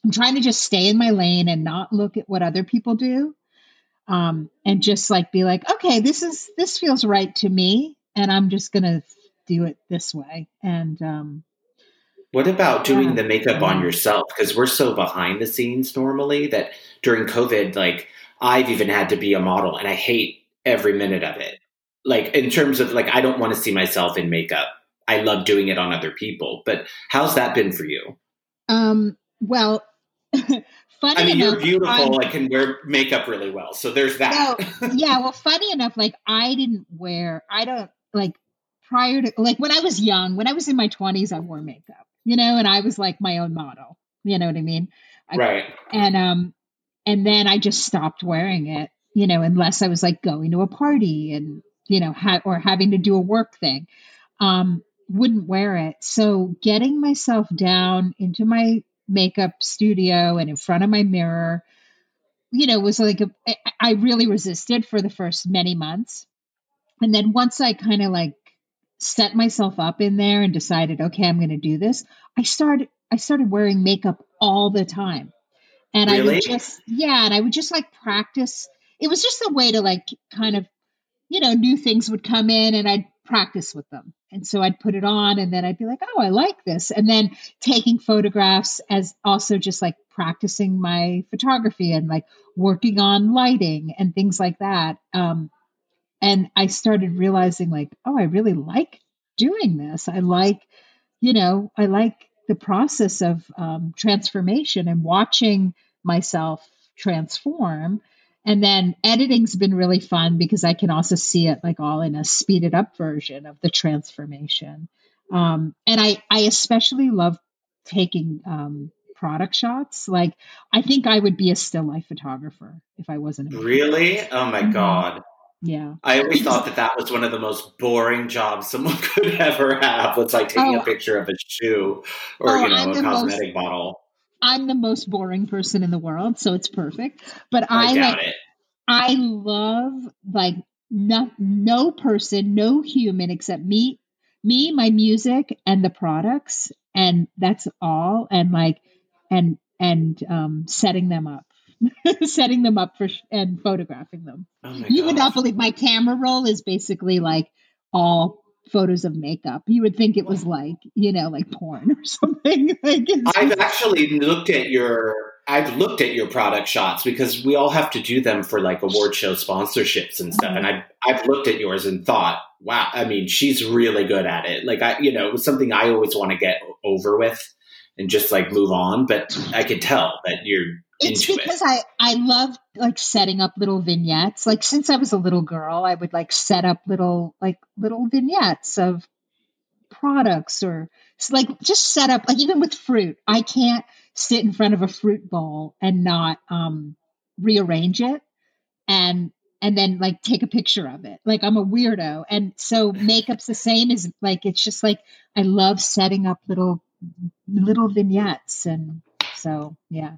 S3: I'm trying to just stay in my lane and not look at what other people do. Um and just like be like, okay, this is this feels right to me and I'm just going to do it this way. And um
S2: what about doing yeah. the makeup on yourself? Because we're so behind the scenes normally that during COVID, like I've even had to be a model and I hate every minute of it. Like in terms of like I don't want to see myself in makeup. I love doing it on other people. But how's that been for you?
S3: Um well [laughs] funny I
S2: mean,
S3: enough,
S2: you're beautiful. I can wear makeup really well, so there's that.
S3: No, [laughs] yeah, well, funny enough, like I didn't wear. I don't like prior to like when I was young. When I was in my twenties, I wore makeup you know, and I was like my own model. You know what I mean? I,
S2: right.
S3: And um and then I just stopped wearing it, you know, unless I was like going to a party and you know, ha- or having to do a work thing. Um wouldn't wear it. So getting myself down into my makeup studio and in front of my mirror, you know, was like a, I really resisted for the first many months. And then once I kind of like set myself up in there and decided, okay, I'm going to do this, I started I started wearing makeup all the time. And really? I would just yeah, and I would just like practice. It was just a way to like kind of you know, new things would come in and I'd practice with them. And so I'd put it on and then I'd be like, "Oh, I like this." And then taking photographs as also just like practicing my photography and like working on lighting and things like that. Um, and I started realizing like, oh, I really like doing this. I like, you know, I like the process of um, transformation and watching myself transform. And then editing's been really fun because I can also see it like all in a speeded up version of the transformation. Um, and I, I especially love taking um, product shots. Like, I think I would be a still life photographer if I wasn't.
S2: really? Oh my mm-hmm. god!
S3: Yeah.
S2: I always thought that that was one of the most boring jobs someone [laughs] could ever have. It's like taking oh, a picture of a shoe or, oh, you know, I'm a cosmetic most, bottle.
S3: I'm the most boring person in the world, so it's perfect. But I, I like, it. I love like no, no person, no human except me, me, my music and the products. And that's all. And like, and, and, um, setting them up. [laughs] setting them up for sh- and photographing them. Oh you would not believe my camera roll is basically like all photos of makeup. You would think it was like, you know, like porn or [laughs] something. like
S2: I've actually looked at your I've looked at your product shots because we all have to do them for like award show sponsorships and stuff. Mm-hmm. And I've I've looked at yours and thought, wow, I mean, she's really good at it. Like I, you know, it was something I always want to get over with and just like move on. But I could tell that you're
S3: it's because it. I I love like setting up little vignettes. Like since I was a little girl, I would like set up little like little vignettes of products or like just set up like even with fruit. I can't sit in front of a fruit bowl and not um rearrange it and and then like take a picture of it. Like I'm a weirdo. And so makeup's the same as like it's just like I love setting up little little vignettes and so yeah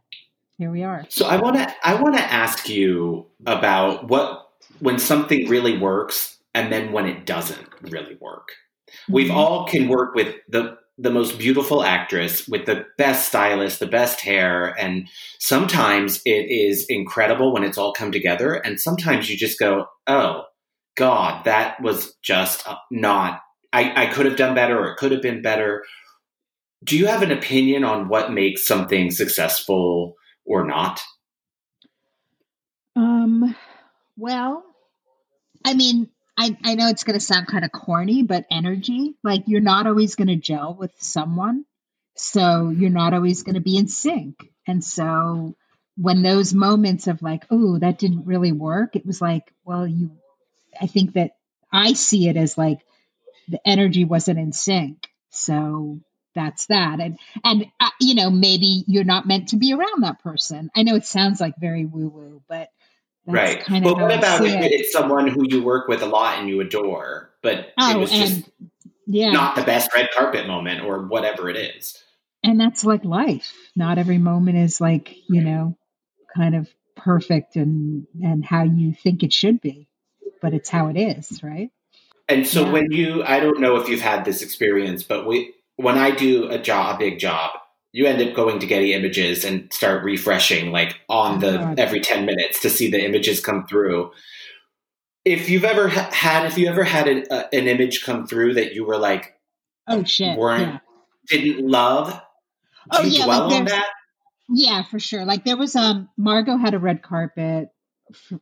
S3: here we are.
S2: So I want to I want to ask you about what when something really works and then when it doesn't really work. Mm-hmm. We've all can work with the the most beautiful actress with the best stylist, the best hair, and sometimes it is incredible when it's all come together, and sometimes you just go, "Oh God, that was just not. I, I could have done better, or it could have been better." Do you have an opinion on what makes something successful or not?
S3: Um, well, I mean, I, I know it's going to sound kind of corny, but energy, like you're not always going to gel with someone. So you're not always going to be in sync. And so when those moments of like, oh, that didn't really work, it was like, well, you, I think that I see it as like the energy wasn't in sync. So that's that and and uh, you know maybe you're not meant to be around that person i know it sounds like very woo woo but
S2: right.
S3: kind
S2: But
S3: of how
S2: what about if
S3: it.
S2: it's someone who you work with a lot and you adore, but it
S3: Oh,
S2: was just
S3: yeah,
S2: not the best red carpet moment or whatever it is?
S3: and that's like life. Not every moment is like you know, kind of perfect and and how you think it should be, but it's how it is, right?
S2: And so
S3: Yeah.
S2: when you, I don't know if you've had this experience, but we, when I do a job, a big job, you end up going to Getty Images and start refreshing like on the
S3: God.
S2: every ten minutes to see the images come through. If you've ever ha- had, if you ever had an, uh, an image come through that you were like
S3: Oh shit,
S2: weren't
S3: yeah.
S2: didn't love,
S3: Oh, yeah, like
S2: on that?
S3: Yeah, for sure. Like there was um Margot had a red carpet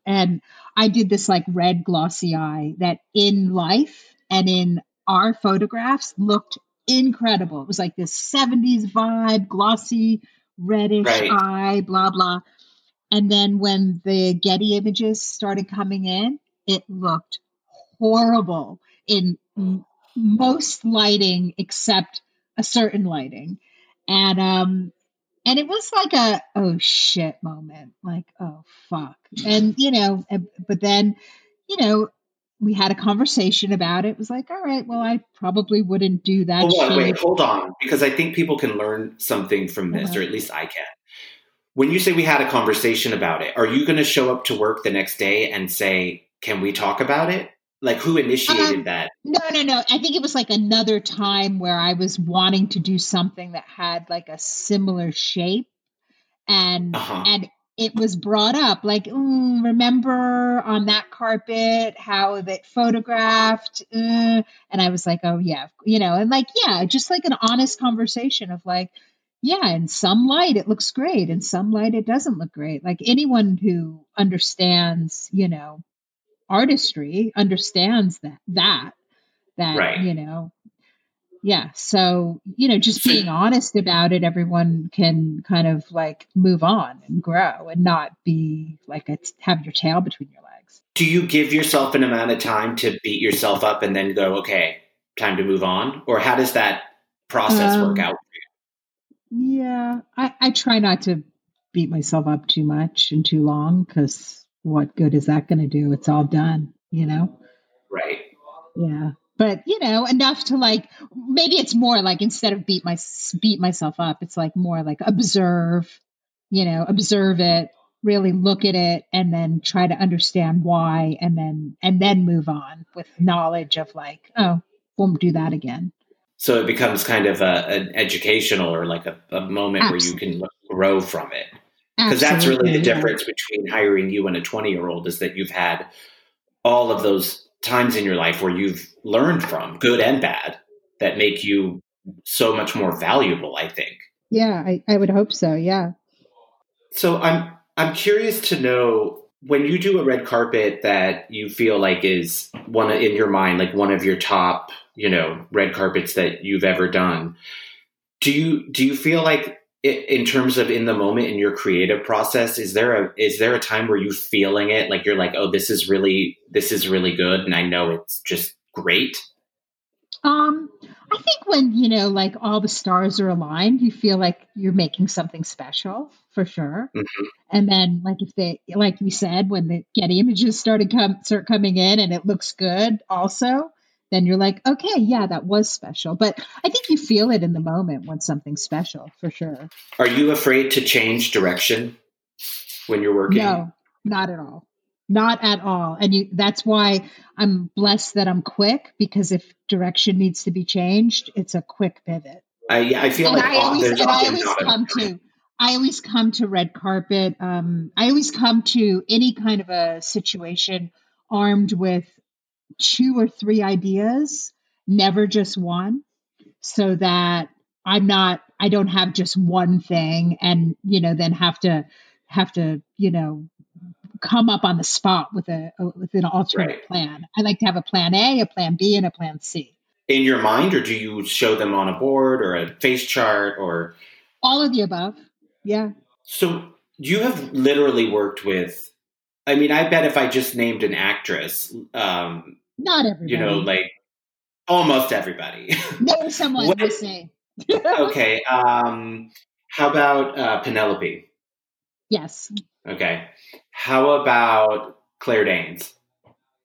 S3: and I did this like red glossy eye that in life and in our photographs looked incredible. It was like this 70s vibe, glossy reddish
S2: Right.
S3: eye, blah blah. And then when the Getty images started coming in, it looked horrible in most lighting except a certain lighting. And um and it was like a oh shit moment like oh fuck and you know but then you know we had a conversation about it it was like all right well i probably wouldn't do that
S2: Hold on, wait, hold on, because I think people can learn something from this,
S3: Uh-huh.
S2: or at least I can. When you say we had a conversation about it, are you going to show up to work the next day and say, "Can we talk about it"? Like, who initiated
S3: Um,
S2: that?
S3: no no no i think it was like another time where i was wanting to do something that had like a similar shape and
S2: Uh-huh.
S3: and it was brought up like mm, remember on that carpet how that photographed uh, and i was like oh yeah you know and like yeah just like an honest conversation of like yeah in some light it looks great in some light it doesn't look great like anyone who understands you know artistry understands that that that
S2: Right.
S3: you know yeah so you know just being honest about it everyone can kind of like move on and grow and not be like a, have your tail between your legs
S2: Do you give yourself an amount of time to beat yourself up and then go, "Okay, time to move on," or how does that process work
S3: Um,
S2: out?
S3: yeah i i try not to beat myself up too much and too long because what good is that going to do it's all done you know
S2: Right.
S3: Yeah. But you know, enough to like maybe it's more like instead of beat my beat myself up, it's like more like observe, you know, observe it, really look at it and then try to understand why and then and then move on with knowledge of like, oh, won't do that again.
S2: So it becomes kind of a, an educational or like a, a moment where you can grow from it. because that's really the
S3: Absolutely, yeah.
S2: difference between hiring you and a 20 year old is that you've had all of those times in your life where you've learned from good and bad that make you so much more valuable i think
S3: Yeah, I, I would hope so. Yeah.
S2: so i'm i'm curious to know when you do a red carpet that you feel like is one in your mind like one of your top you know red carpets that you've ever done do you do you feel like in terms of in the moment in your creative process is there a is there a time where you're feeling it like you're like oh this is really this is really good and i know it's just great
S3: Um, I think when you know, like all the stars are aligned, you feel like you're making something special for sure.
S2: Mhm.
S3: And then, like if they, like you said, when the Getty images started come start coming in and it looks good, also, then you're like, okay, yeah, that was special. But I think you feel it in the moment when something's special for sure.
S2: are you afraid to change direction when you're working
S3: No, not at all. Not at all. And you that's why I'm blessed that I'm quick because if direction needs to be changed, it's a quick pivot.
S2: i i feel
S3: and
S2: like
S3: I always, and I always come to I always come to red carpet. Um, I always come to any kind of a situation armed with two or three ideas, never just one, so that I'm not I don't have just one thing and you know then have to have to you know come up on the spot with a with an alternate
S2: Right.
S3: plan. I like to have a plan A, a plan B, and a plan C.
S2: in your mind or do you show them on a board or a face chart or
S3: All of the above. Yeah.
S2: So you have literally worked with. I mean, I bet if I just named an actress, um,
S3: Not everybody.
S2: you know, like almost everybody.
S3: Name someone
S2: What-
S3: to say. [laughs]
S2: okay. Um, how about uh, Penelope?
S3: yes.
S2: Okay. How about Claire Danes?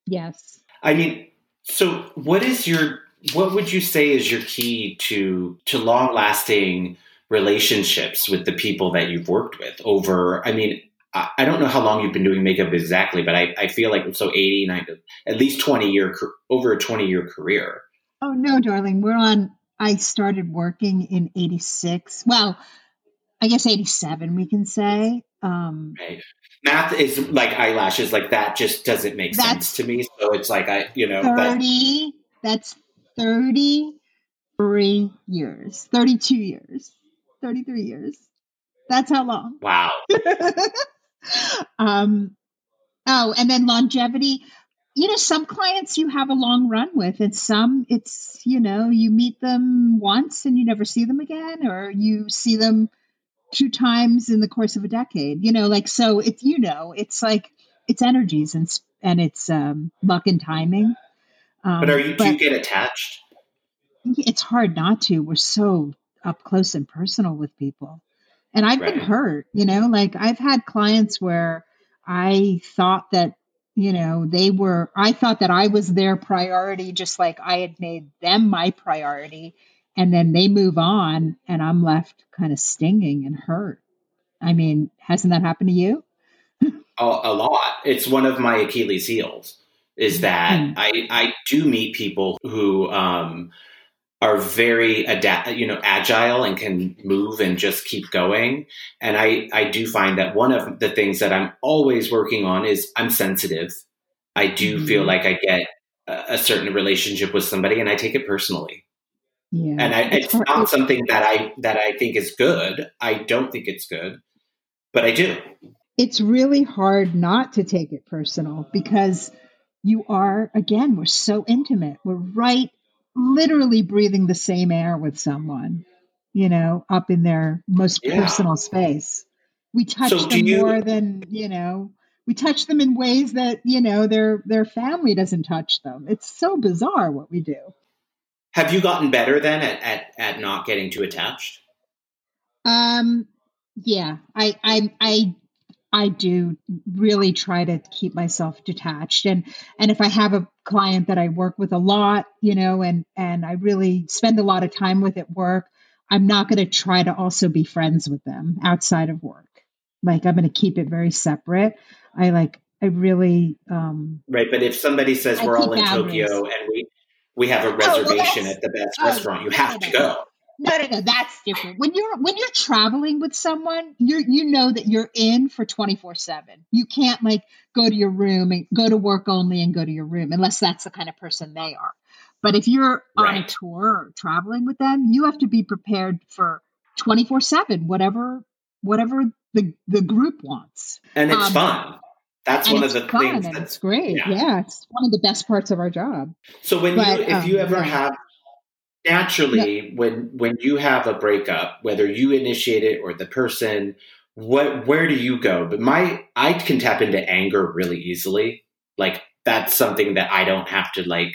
S3: Yes.
S2: I mean, so what is your what would you say is your key to to long lasting relationships with the people that you've worked with over I mean I, don't know how long you've been doing makeup exactly, but I, I feel like so 80, 90, at least 20 year, over a 20 year career.
S3: Oh, no, darling. We're on, I started working in 86. Well, I guess 87, we can say. Um,
S2: right. Math is like eyelashes, like that just doesn't make sense to me. So it's like, I, you know,
S3: 30, that, that's 33 years, 32 years, 33 years. That's how long.
S2: Wow. [laughs]
S3: um, oh, and then longevity. You know, some clients you have a long run with, and some it's, you know, you meet them once and you never see them again, or you see them two times in the course of a decade. You know, like, so it's, you know, it's like, it's energies and, and it's um, luck and timing.
S2: Um, but are you, do you get attached?
S3: It's hard not to. We're so up close and personal with people. And I've right. been hurt, you know, like I've had clients where I thought that, you know, they were, I thought that I was their priority, just like I had made them my priority. And then they move on and I'm left kind of stinging and hurt. I mean, hasn't that happened to you?
S2: a, a lot. It's one of my Achilles heels is that mm. I, I do meet people who, um, are very adapt, you know, agile and can move and just keep going. And I, I do find that one of the things that I'm always working on is I'm sensitive. I do mm-hmm. feel like I get a, a, certain relationship with somebody and I take it personally. Yeah. And I, it's not something that I, that I think is good. I don't think it's good, but I do.
S3: It's really hard not to take it personal because you are, again, we're so intimate. We're right literally breathing the same air with someone, you know, up in their most yeah. personal space. We touch so them you, more than, you know, we touch them in ways that, you know, their their family doesn't touch them. It's so bizarre what we do.
S2: Have you gotten better then at, at, at not getting too attached?
S3: Um yeah, I I I I do really try to keep myself detached and and if I have a client that I work with a lot, you know, and and I really spend a lot of time with at work, I'm not going to try to also be friends with them outside of work. Like I'm going to keep it very separate. I like I really um
S2: Right, but if somebody says I we're all in boundaries. Tokyo and we we have a reservation oh, well, at the best oh, restaurant, you have to go.
S3: No, no, no, that's different. When you're when you're traveling with someone, you you know that you're in for 24/7. You can't like go to your room and go to work only and go to your room unless that's the kind of person they are. But if you're right. on a tour or traveling with them, you have to be prepared for 24/7 whatever whatever the the group wants.
S2: And it's um, fun. That's one of the things
S3: that's great. Yeah. yeah. it's one of the best parts of our job.
S2: So when but, you if um, you ever yeah. have naturally yeah. when when you have a breakup whether you initiate it or the person what where do you go? But my i can tap into anger really easily. Like that's something that i don't have to like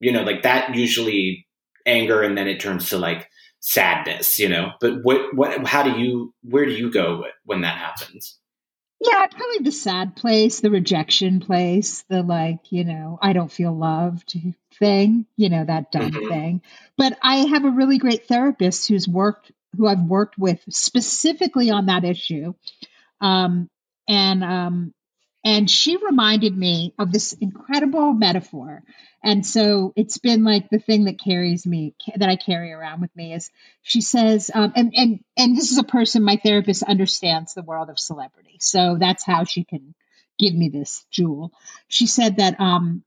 S2: you know like that usually anger and then it turns to like sadness you know? But what what how do you where do you go when that happens?
S3: Yeah, probably the sad place, the rejection place, the like, you know, I don't feel loved thing, you know, that dumb mm-hmm. thing. But I have a really great therapist who's worked, who I've worked with specifically on that issue. Um, and um, and she reminded me of this incredible metaphor. And so it's been like the thing that carries me, that I carry around with me is she says, um, and, and, and this is a person, my therapist understands the world of celebrity. So that's how she can give me this jewel. She said that, um,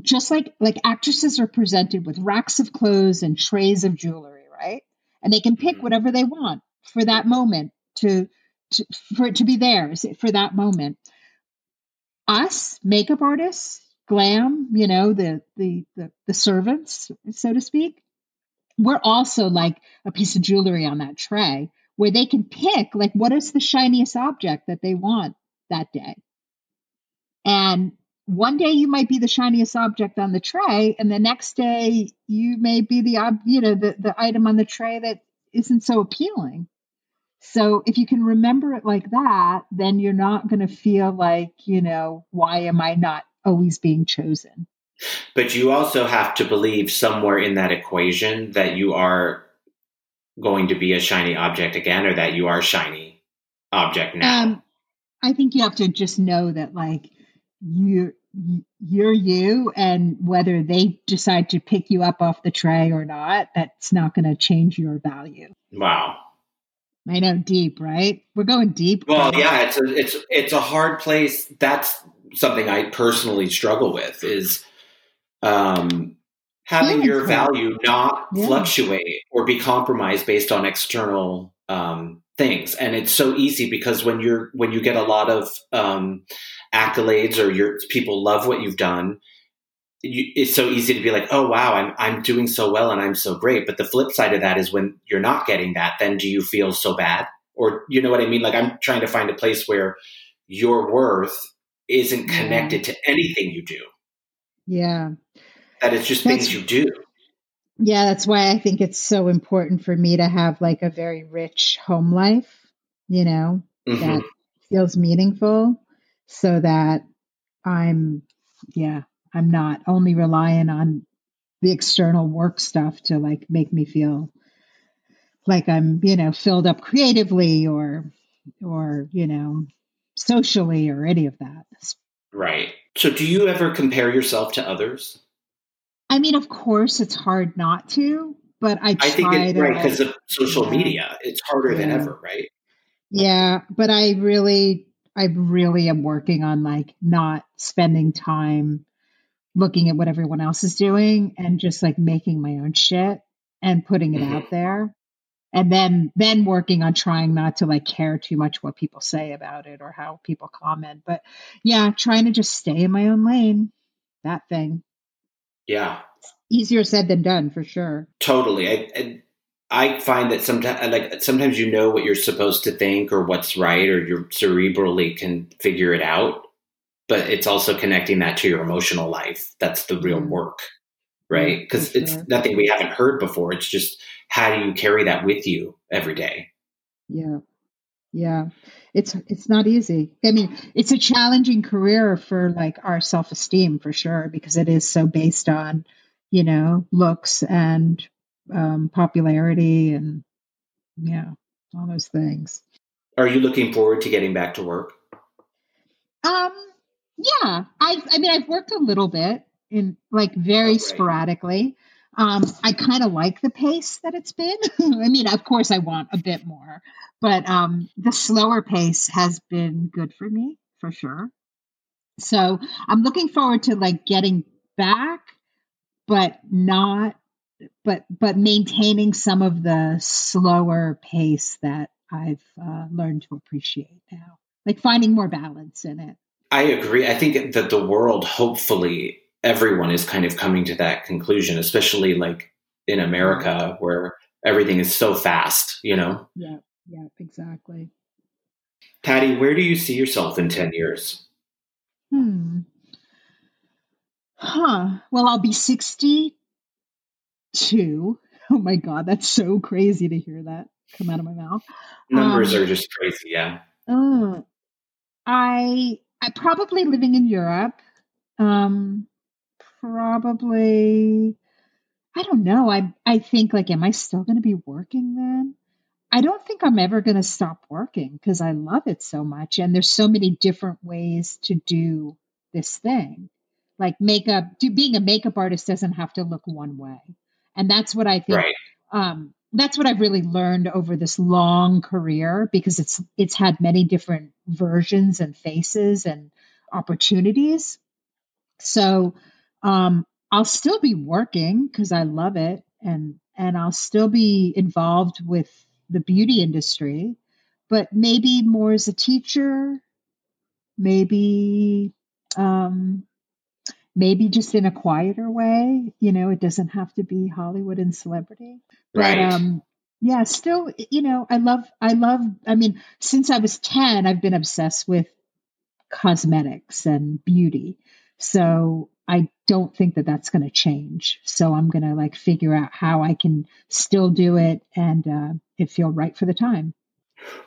S3: just like, like actresses are presented with racks of clothes and trays of jewelry, right? And they can pick mm-hmm. whatever they want for that moment to, to for it to be theirs for that moment us makeup artists, glam, you know, the, the the the servants, so to speak, we're also like a piece of jewelry on that tray where they can pick like what is the shiniest object that they want that day. And one day you might be the shiniest object on the tray, and the next day you may be the you know the, the item on the tray that isn't so appealing. So if you can remember it like that, then you're not going to feel like, you know, why am I not always being chosen?
S2: But you also have to believe somewhere in that equation that you are going to be a shiny object again or that you are shiny object now. Um,
S3: I think you have to just know that like you you're you and whether they decide to pick you up off the tray or not, that's not going to change your value.
S2: Wow.
S3: I know deep, right? We're going deep.
S2: Well, yeah, it's a, it's it's a hard place. That's something I personally struggle with is um, having your value not yeah. fluctuate or be compromised based on external um, things. And it's so easy because when you're when you get a lot of um, accolades or your people love what you've done, you, it's so easy to be like, oh wow, I'm I'm doing so well and I'm so great. But the flip side of that is when you're not getting that, then do you feel so bad? Or you know what I mean? Like I'm trying to find a place where your worth isn't connected yeah. to anything you do.
S3: Yeah.
S2: That it's just that's, things you do.
S3: Yeah, that's why I think it's so important for me to have like a very rich home life, you know, mm-hmm. that feels meaningful so that I'm yeah, I'm not only relying on the external work stuff to like make me feel like I'm, you know, filled up creatively or or, you know, socially or any of that.
S2: Right. So do you ever compare yourself to others?
S3: I mean, of course it's hard not to, but I
S2: I think it's right because of social yeah. media. It's harder yeah. than ever, right?
S3: Yeah, but I really I really am working on like not spending time looking at what everyone else is doing and just like making my own shit and putting it mm-hmm. out there and then then working on trying not to like care too much what people say about it or how people comment but yeah trying to just stay in my own lane that thing
S2: yeah
S3: easier said than done for sure
S2: totally I, I, I find that sometimes like sometimes you know what you're supposed to think or what's right or you cerebrally can figure it out but it's also connecting that to your emotional life. That's the real mm-hmm. work, right? Because sure. it's nothing we haven't heard before. It's just how do you carry that with you every day?
S3: Yeah. Yeah. It's it's not easy. I mean, it's a challenging career for like our self-esteem for sure because it is so based on, you know, looks and um, popularity and yeah, all those things.
S2: Are you looking forward to getting back to work?
S3: Um yeah, I I mean I've worked a little bit in like very oh, sporadically. Um, I kind of like the pace that it's been. [laughs] I mean, of course, I want a bit more, but um, the slower pace has been good for me for sure. So I'm looking forward to like getting back, but not, but but maintaining some of the slower pace that I've uh, learned to appreciate now, like finding more balance in it.
S2: I agree. I think that the world, hopefully, everyone is kind of coming to that conclusion, especially like in America where everything is so fast, you know?
S3: Yeah, yeah, exactly.
S2: Patti, where do you see yourself in 10 years?
S3: Hmm. Huh. Well, I'll be 62. [laughs] Oh my God, that's so crazy to hear that come out of my mouth.
S2: Numbers um, are just crazy, yeah.
S3: Uh, I I probably living in Europe. Um, probably, I don't know. I I think like, am I still going to be working then? I don't think I'm ever going to stop working because I love it so much, and there's so many different ways to do this thing. Like makeup, do, being a makeup artist doesn't have to look one way, and that's what I think.
S2: Right.
S3: Um, that's what I've really learned over this long career because it's it's had many different versions and faces and opportunities. So um, I'll still be working because I love it and and I'll still be involved with the beauty industry, but maybe more as a teacher, maybe um, maybe just in a quieter way. You know, it doesn't have to be Hollywood and celebrity. But
S2: right.
S3: um yeah, still, you know, I love I love I mean, since I was 10, I've been obsessed with cosmetics and beauty. So I don't think that that's going to change. So I'm going to like figure out how I can still do it and uh, it feel right for the time.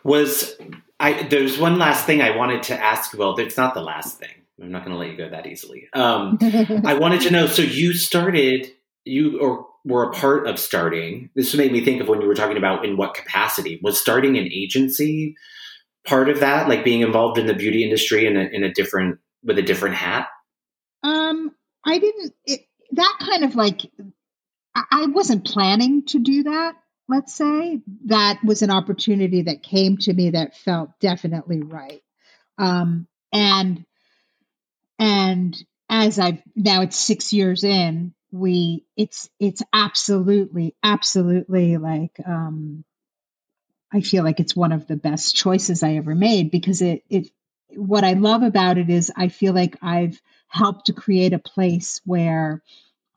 S2: Was I? There's one last thing I wanted to ask. Well, it's not the last thing. I'm not going to let you go that easily. Um, [laughs] I wanted to know. So you started, you or were a part of starting. This made me think of when you were talking about in what capacity was starting an agency part of that, like being involved in the beauty industry in a, in a different with a different hat.
S3: Um, I didn't. It, that kind of like I, wasn't planning to do that. Let's say that was an opportunity that came to me that felt definitely right. Um, and and as I've now it's six years in, we it's it's absolutely absolutely like um I feel like it's one of the best choices I ever made because it it what I love about it is I feel like I've helped to create a place where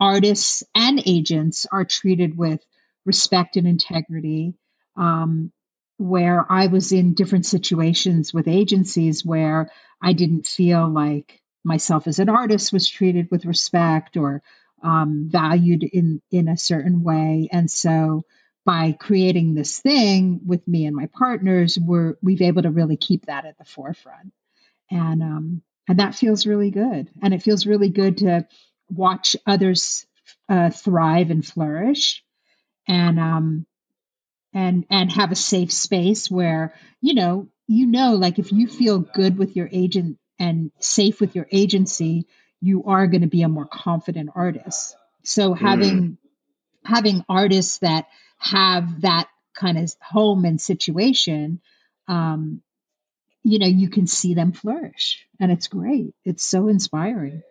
S3: artists and agents are treated with respect and integrity. Um, where I was in different situations with agencies where I didn't feel like myself as an artist was treated with respect or um, valued in in a certain way and so by creating this thing with me and my partners we're we've able to really keep that at the forefront and um and that feels really good and it feels really good to watch others uh, thrive and flourish and um and and have a safe space where you know you know like if you feel good with your agent and safe with your agency, you are going to be a more confident artist. So having mm. having artists that have that kind of home and situation, um, you know, you can see them flourish, and it's great. It's so inspiring.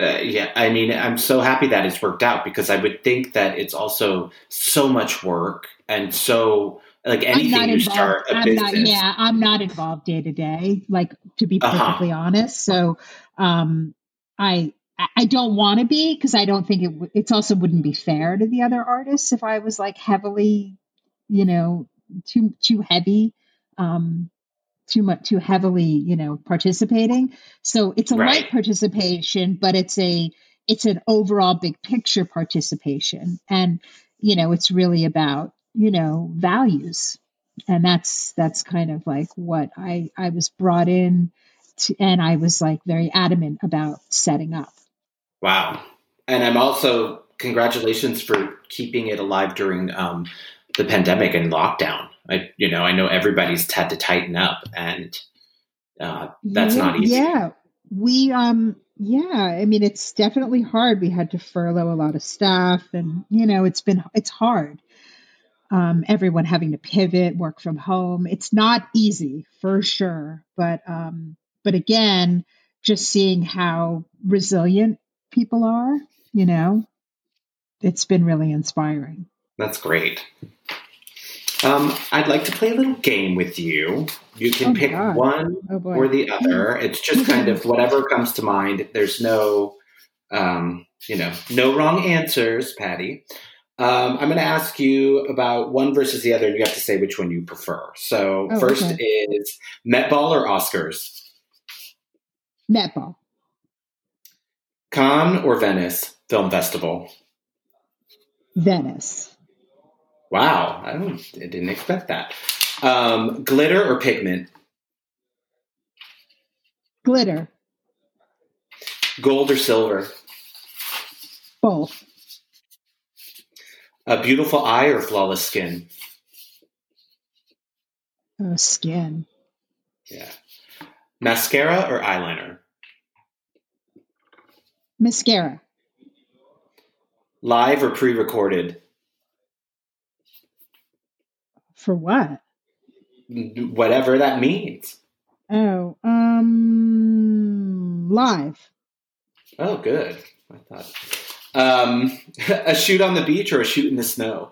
S2: Uh, yeah, I mean, I'm so happy that it's worked out because I would think that it's also so much work and so like anything you start a
S3: I'm
S2: business.
S3: Not, yeah, I'm not involved day to day, like to be uh-huh. perfectly uh-huh. honest. So, um, I I don't want to be because I don't think it it's also wouldn't be fair to the other artists if I was like heavily, you know, too too heavy, um, too much too heavily, you know, participating. So it's a right. light participation, but it's a it's an overall big picture participation, and you know, it's really about you know values and that's that's kind of like what i i was brought in to, and i was like very adamant about setting up
S2: wow and i'm also congratulations for keeping it alive during um, the pandemic and lockdown. I you know i know everybody's had to tighten up and uh, that's
S3: yeah,
S2: not easy.
S3: yeah. We um yeah i mean it's definitely hard. We had to furlough a lot of staff and you know it's been it's hard. Um, everyone having to pivot, work from home. It's not easy for sure, but um, but again, just seeing how resilient people are, you know, it's been really inspiring.
S2: That's great. Um, I'd like to play a little game with you. You can oh pick God. one oh or the other. [laughs] It's just kind of whatever comes to mind. There's no, um, you know, no wrong answers, Patti. Um, I'm going to ask you about one versus the other, and you have to say which one you prefer. So, oh, first okay. is Met Ball or Oscars?
S3: Met Ball.
S2: Cannes or Venice Film Festival?
S3: Venice.
S2: Wow, I, don't, I didn't expect that. Um, glitter or pigment?
S3: Glitter.
S2: Gold or silver?
S3: Both.
S2: A beautiful eye or flawless skin?
S3: Oh, skin.
S2: Yeah. Mascara or eyeliner?
S3: Mascara.
S2: Live or pre recorded?
S3: For what?
S2: Whatever that means.
S3: Oh, um, live.
S2: Oh, good. I thought um, [laughs] a shoot on the beach or a shoot in the snow?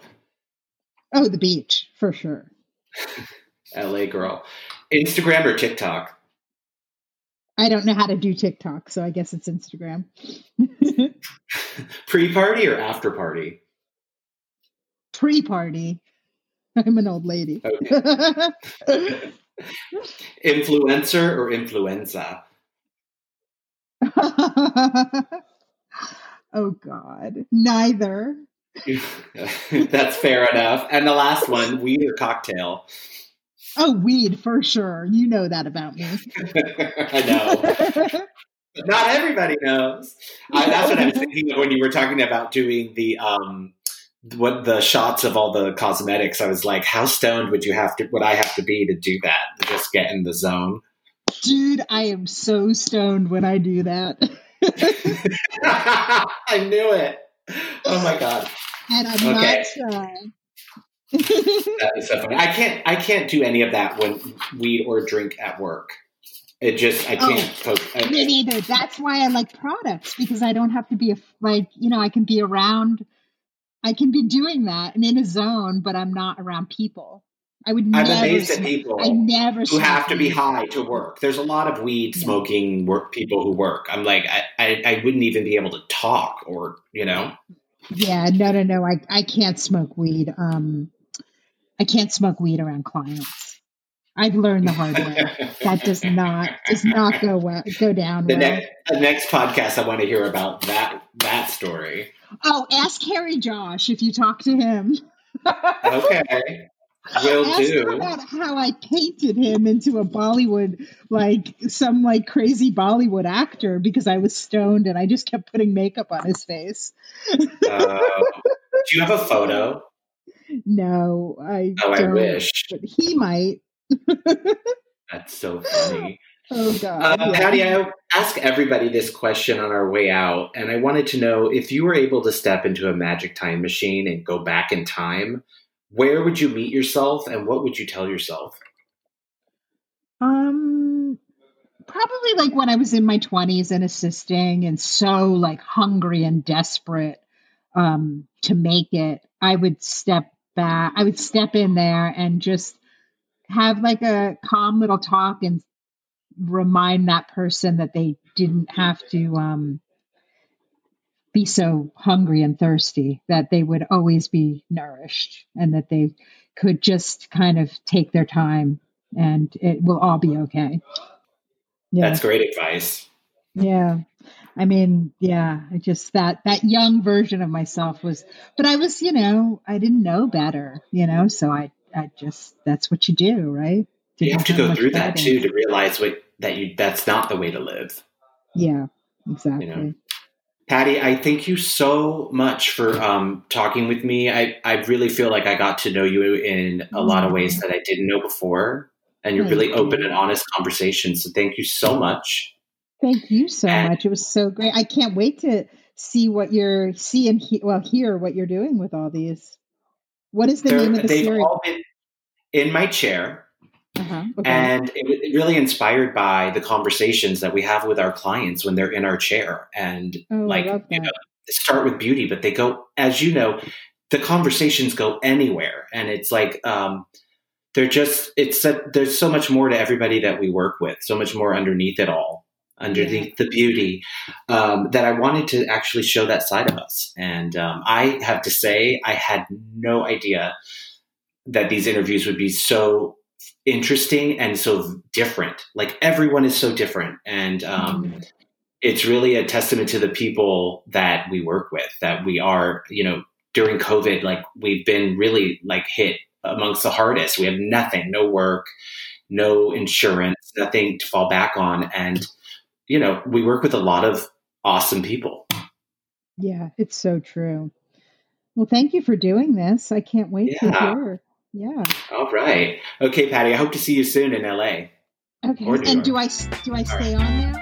S3: Oh, the beach for sure. [laughs]
S2: LA girl. Instagram or TikTok?
S3: I don't know how to do TikTok, so I guess it's Instagram. [laughs]
S2: Pre party or after party?
S3: Pre party. I'm an old lady. Okay. [laughs]
S2: Influencer or influenza? [laughs]
S3: Oh God, neither. [laughs]
S2: That's fair enough. And the last one, weed or cocktail?
S3: Oh, weed for sure. You know that about me.
S2: I know. Not everybody knows. I, that's what I was thinking of when you were talking about doing the um, what the shots of all the cosmetics. I was like, how stoned would you have to? Would I have to be to do that? To just get in the zone.
S3: Dude, I am so stoned when I do that. [laughs]
S2: I knew it. Oh my god.
S3: And I'm okay. not [laughs]
S2: that is so funny. I can't. I can't do any of that when weed or drink at work. It just I oh, can't.
S3: Oh,
S2: poke,
S3: me neither. That's why I like products because I don't have to be a, like you know I can be around. I can be doing that and in a zone, but I'm not around people. I would.
S2: I'm
S3: never
S2: amazed
S3: smoke,
S2: at people
S3: I never
S2: who have to be high to work. There's a lot of weed smoking work people who work. I'm like I, I, I wouldn't even be able to talk or you know.
S3: Yeah, no, no, no. I I can't smoke weed. Um, I can't smoke weed around clients. I've learned the hard way. that does not does not go well go down
S2: The
S3: well.
S2: next the next podcast, I want to hear about that that story.
S3: Oh, ask Harry Josh if you talk to him. [laughs]
S2: Okay, will
S3: ask
S2: do.
S3: about how I painted him into a Bollywood like some like crazy Bollywood actor because I was stoned and I just kept putting makeup on his face.
S2: Uh, [laughs] do you have a photo?
S3: No, I
S2: Oh, I wish.
S3: But he might. [laughs]
S2: That's so funny.
S3: Oh God.
S2: Uh,
S3: yeah.
S2: Patti, I ask everybody this question on our way out, and I wanted to know if you were able to step into a magic time machine and go back in time, where would you meet yourself, and what would you tell yourself?
S3: Um, probably like when I was in my twenties and assisting, and so like hungry and desperate um, to make it. I would step back. I would step in there and just have like a calm little talk and remind that person that they didn't have to um, be so hungry and thirsty. That they would always be nourished, and that they could just kind of take their time and it will all be okay. Yeah.
S2: That's great advice.
S3: Yeah. I mean, yeah, I just that that young version of myself was but I was, you know, I didn't know better, you know, so I I just that's what you do, right?
S2: You have to go through that too to realize what that you that's not the way to live.
S3: Yeah, exactly.
S2: You know. Patti, I thank you so much for um, talking with me. I, I really feel like I got to know you in a lot of ways that I didn't know before. And you're really open and honest conversation. So thank you so much.
S3: Thank you so
S2: And-
S3: much. It was so great. I can't wait to see what you're see and he, well hear what you're doing with all these. What is the name of the
S2: they've
S3: series?
S2: all been in my chair.
S3: Uh-huh. Okay.
S2: And it was really inspired by the conversations that we have with our clients when they're in our chair. And
S3: oh,
S2: like, you know, start with beauty, but they go, as you know, the conversations go anywhere. And it's like, um, they're just, it's, a, there's so much more to everybody that we work with, so much more underneath it all, underneath the beauty, um, that I wanted to actually show that side of us. And um, I have to say, I had no idea that these interviews would be so interesting and so different. Like everyone is so different. And, um,
S3: Mhm.
S2: it's really a testament to the people that we work with that we are you know during covid like we've been really like hit amongst the hardest we have nothing no work no insurance nothing to fall back on and you know we work with a lot of awesome people
S3: Yeah, it's so true. Well, thank you for doing this. I can't wait to hear. Yeah.
S2: all right okay patti i hope to see you soon in la
S3: Okay.
S2: Or
S3: And do I do I stay on there?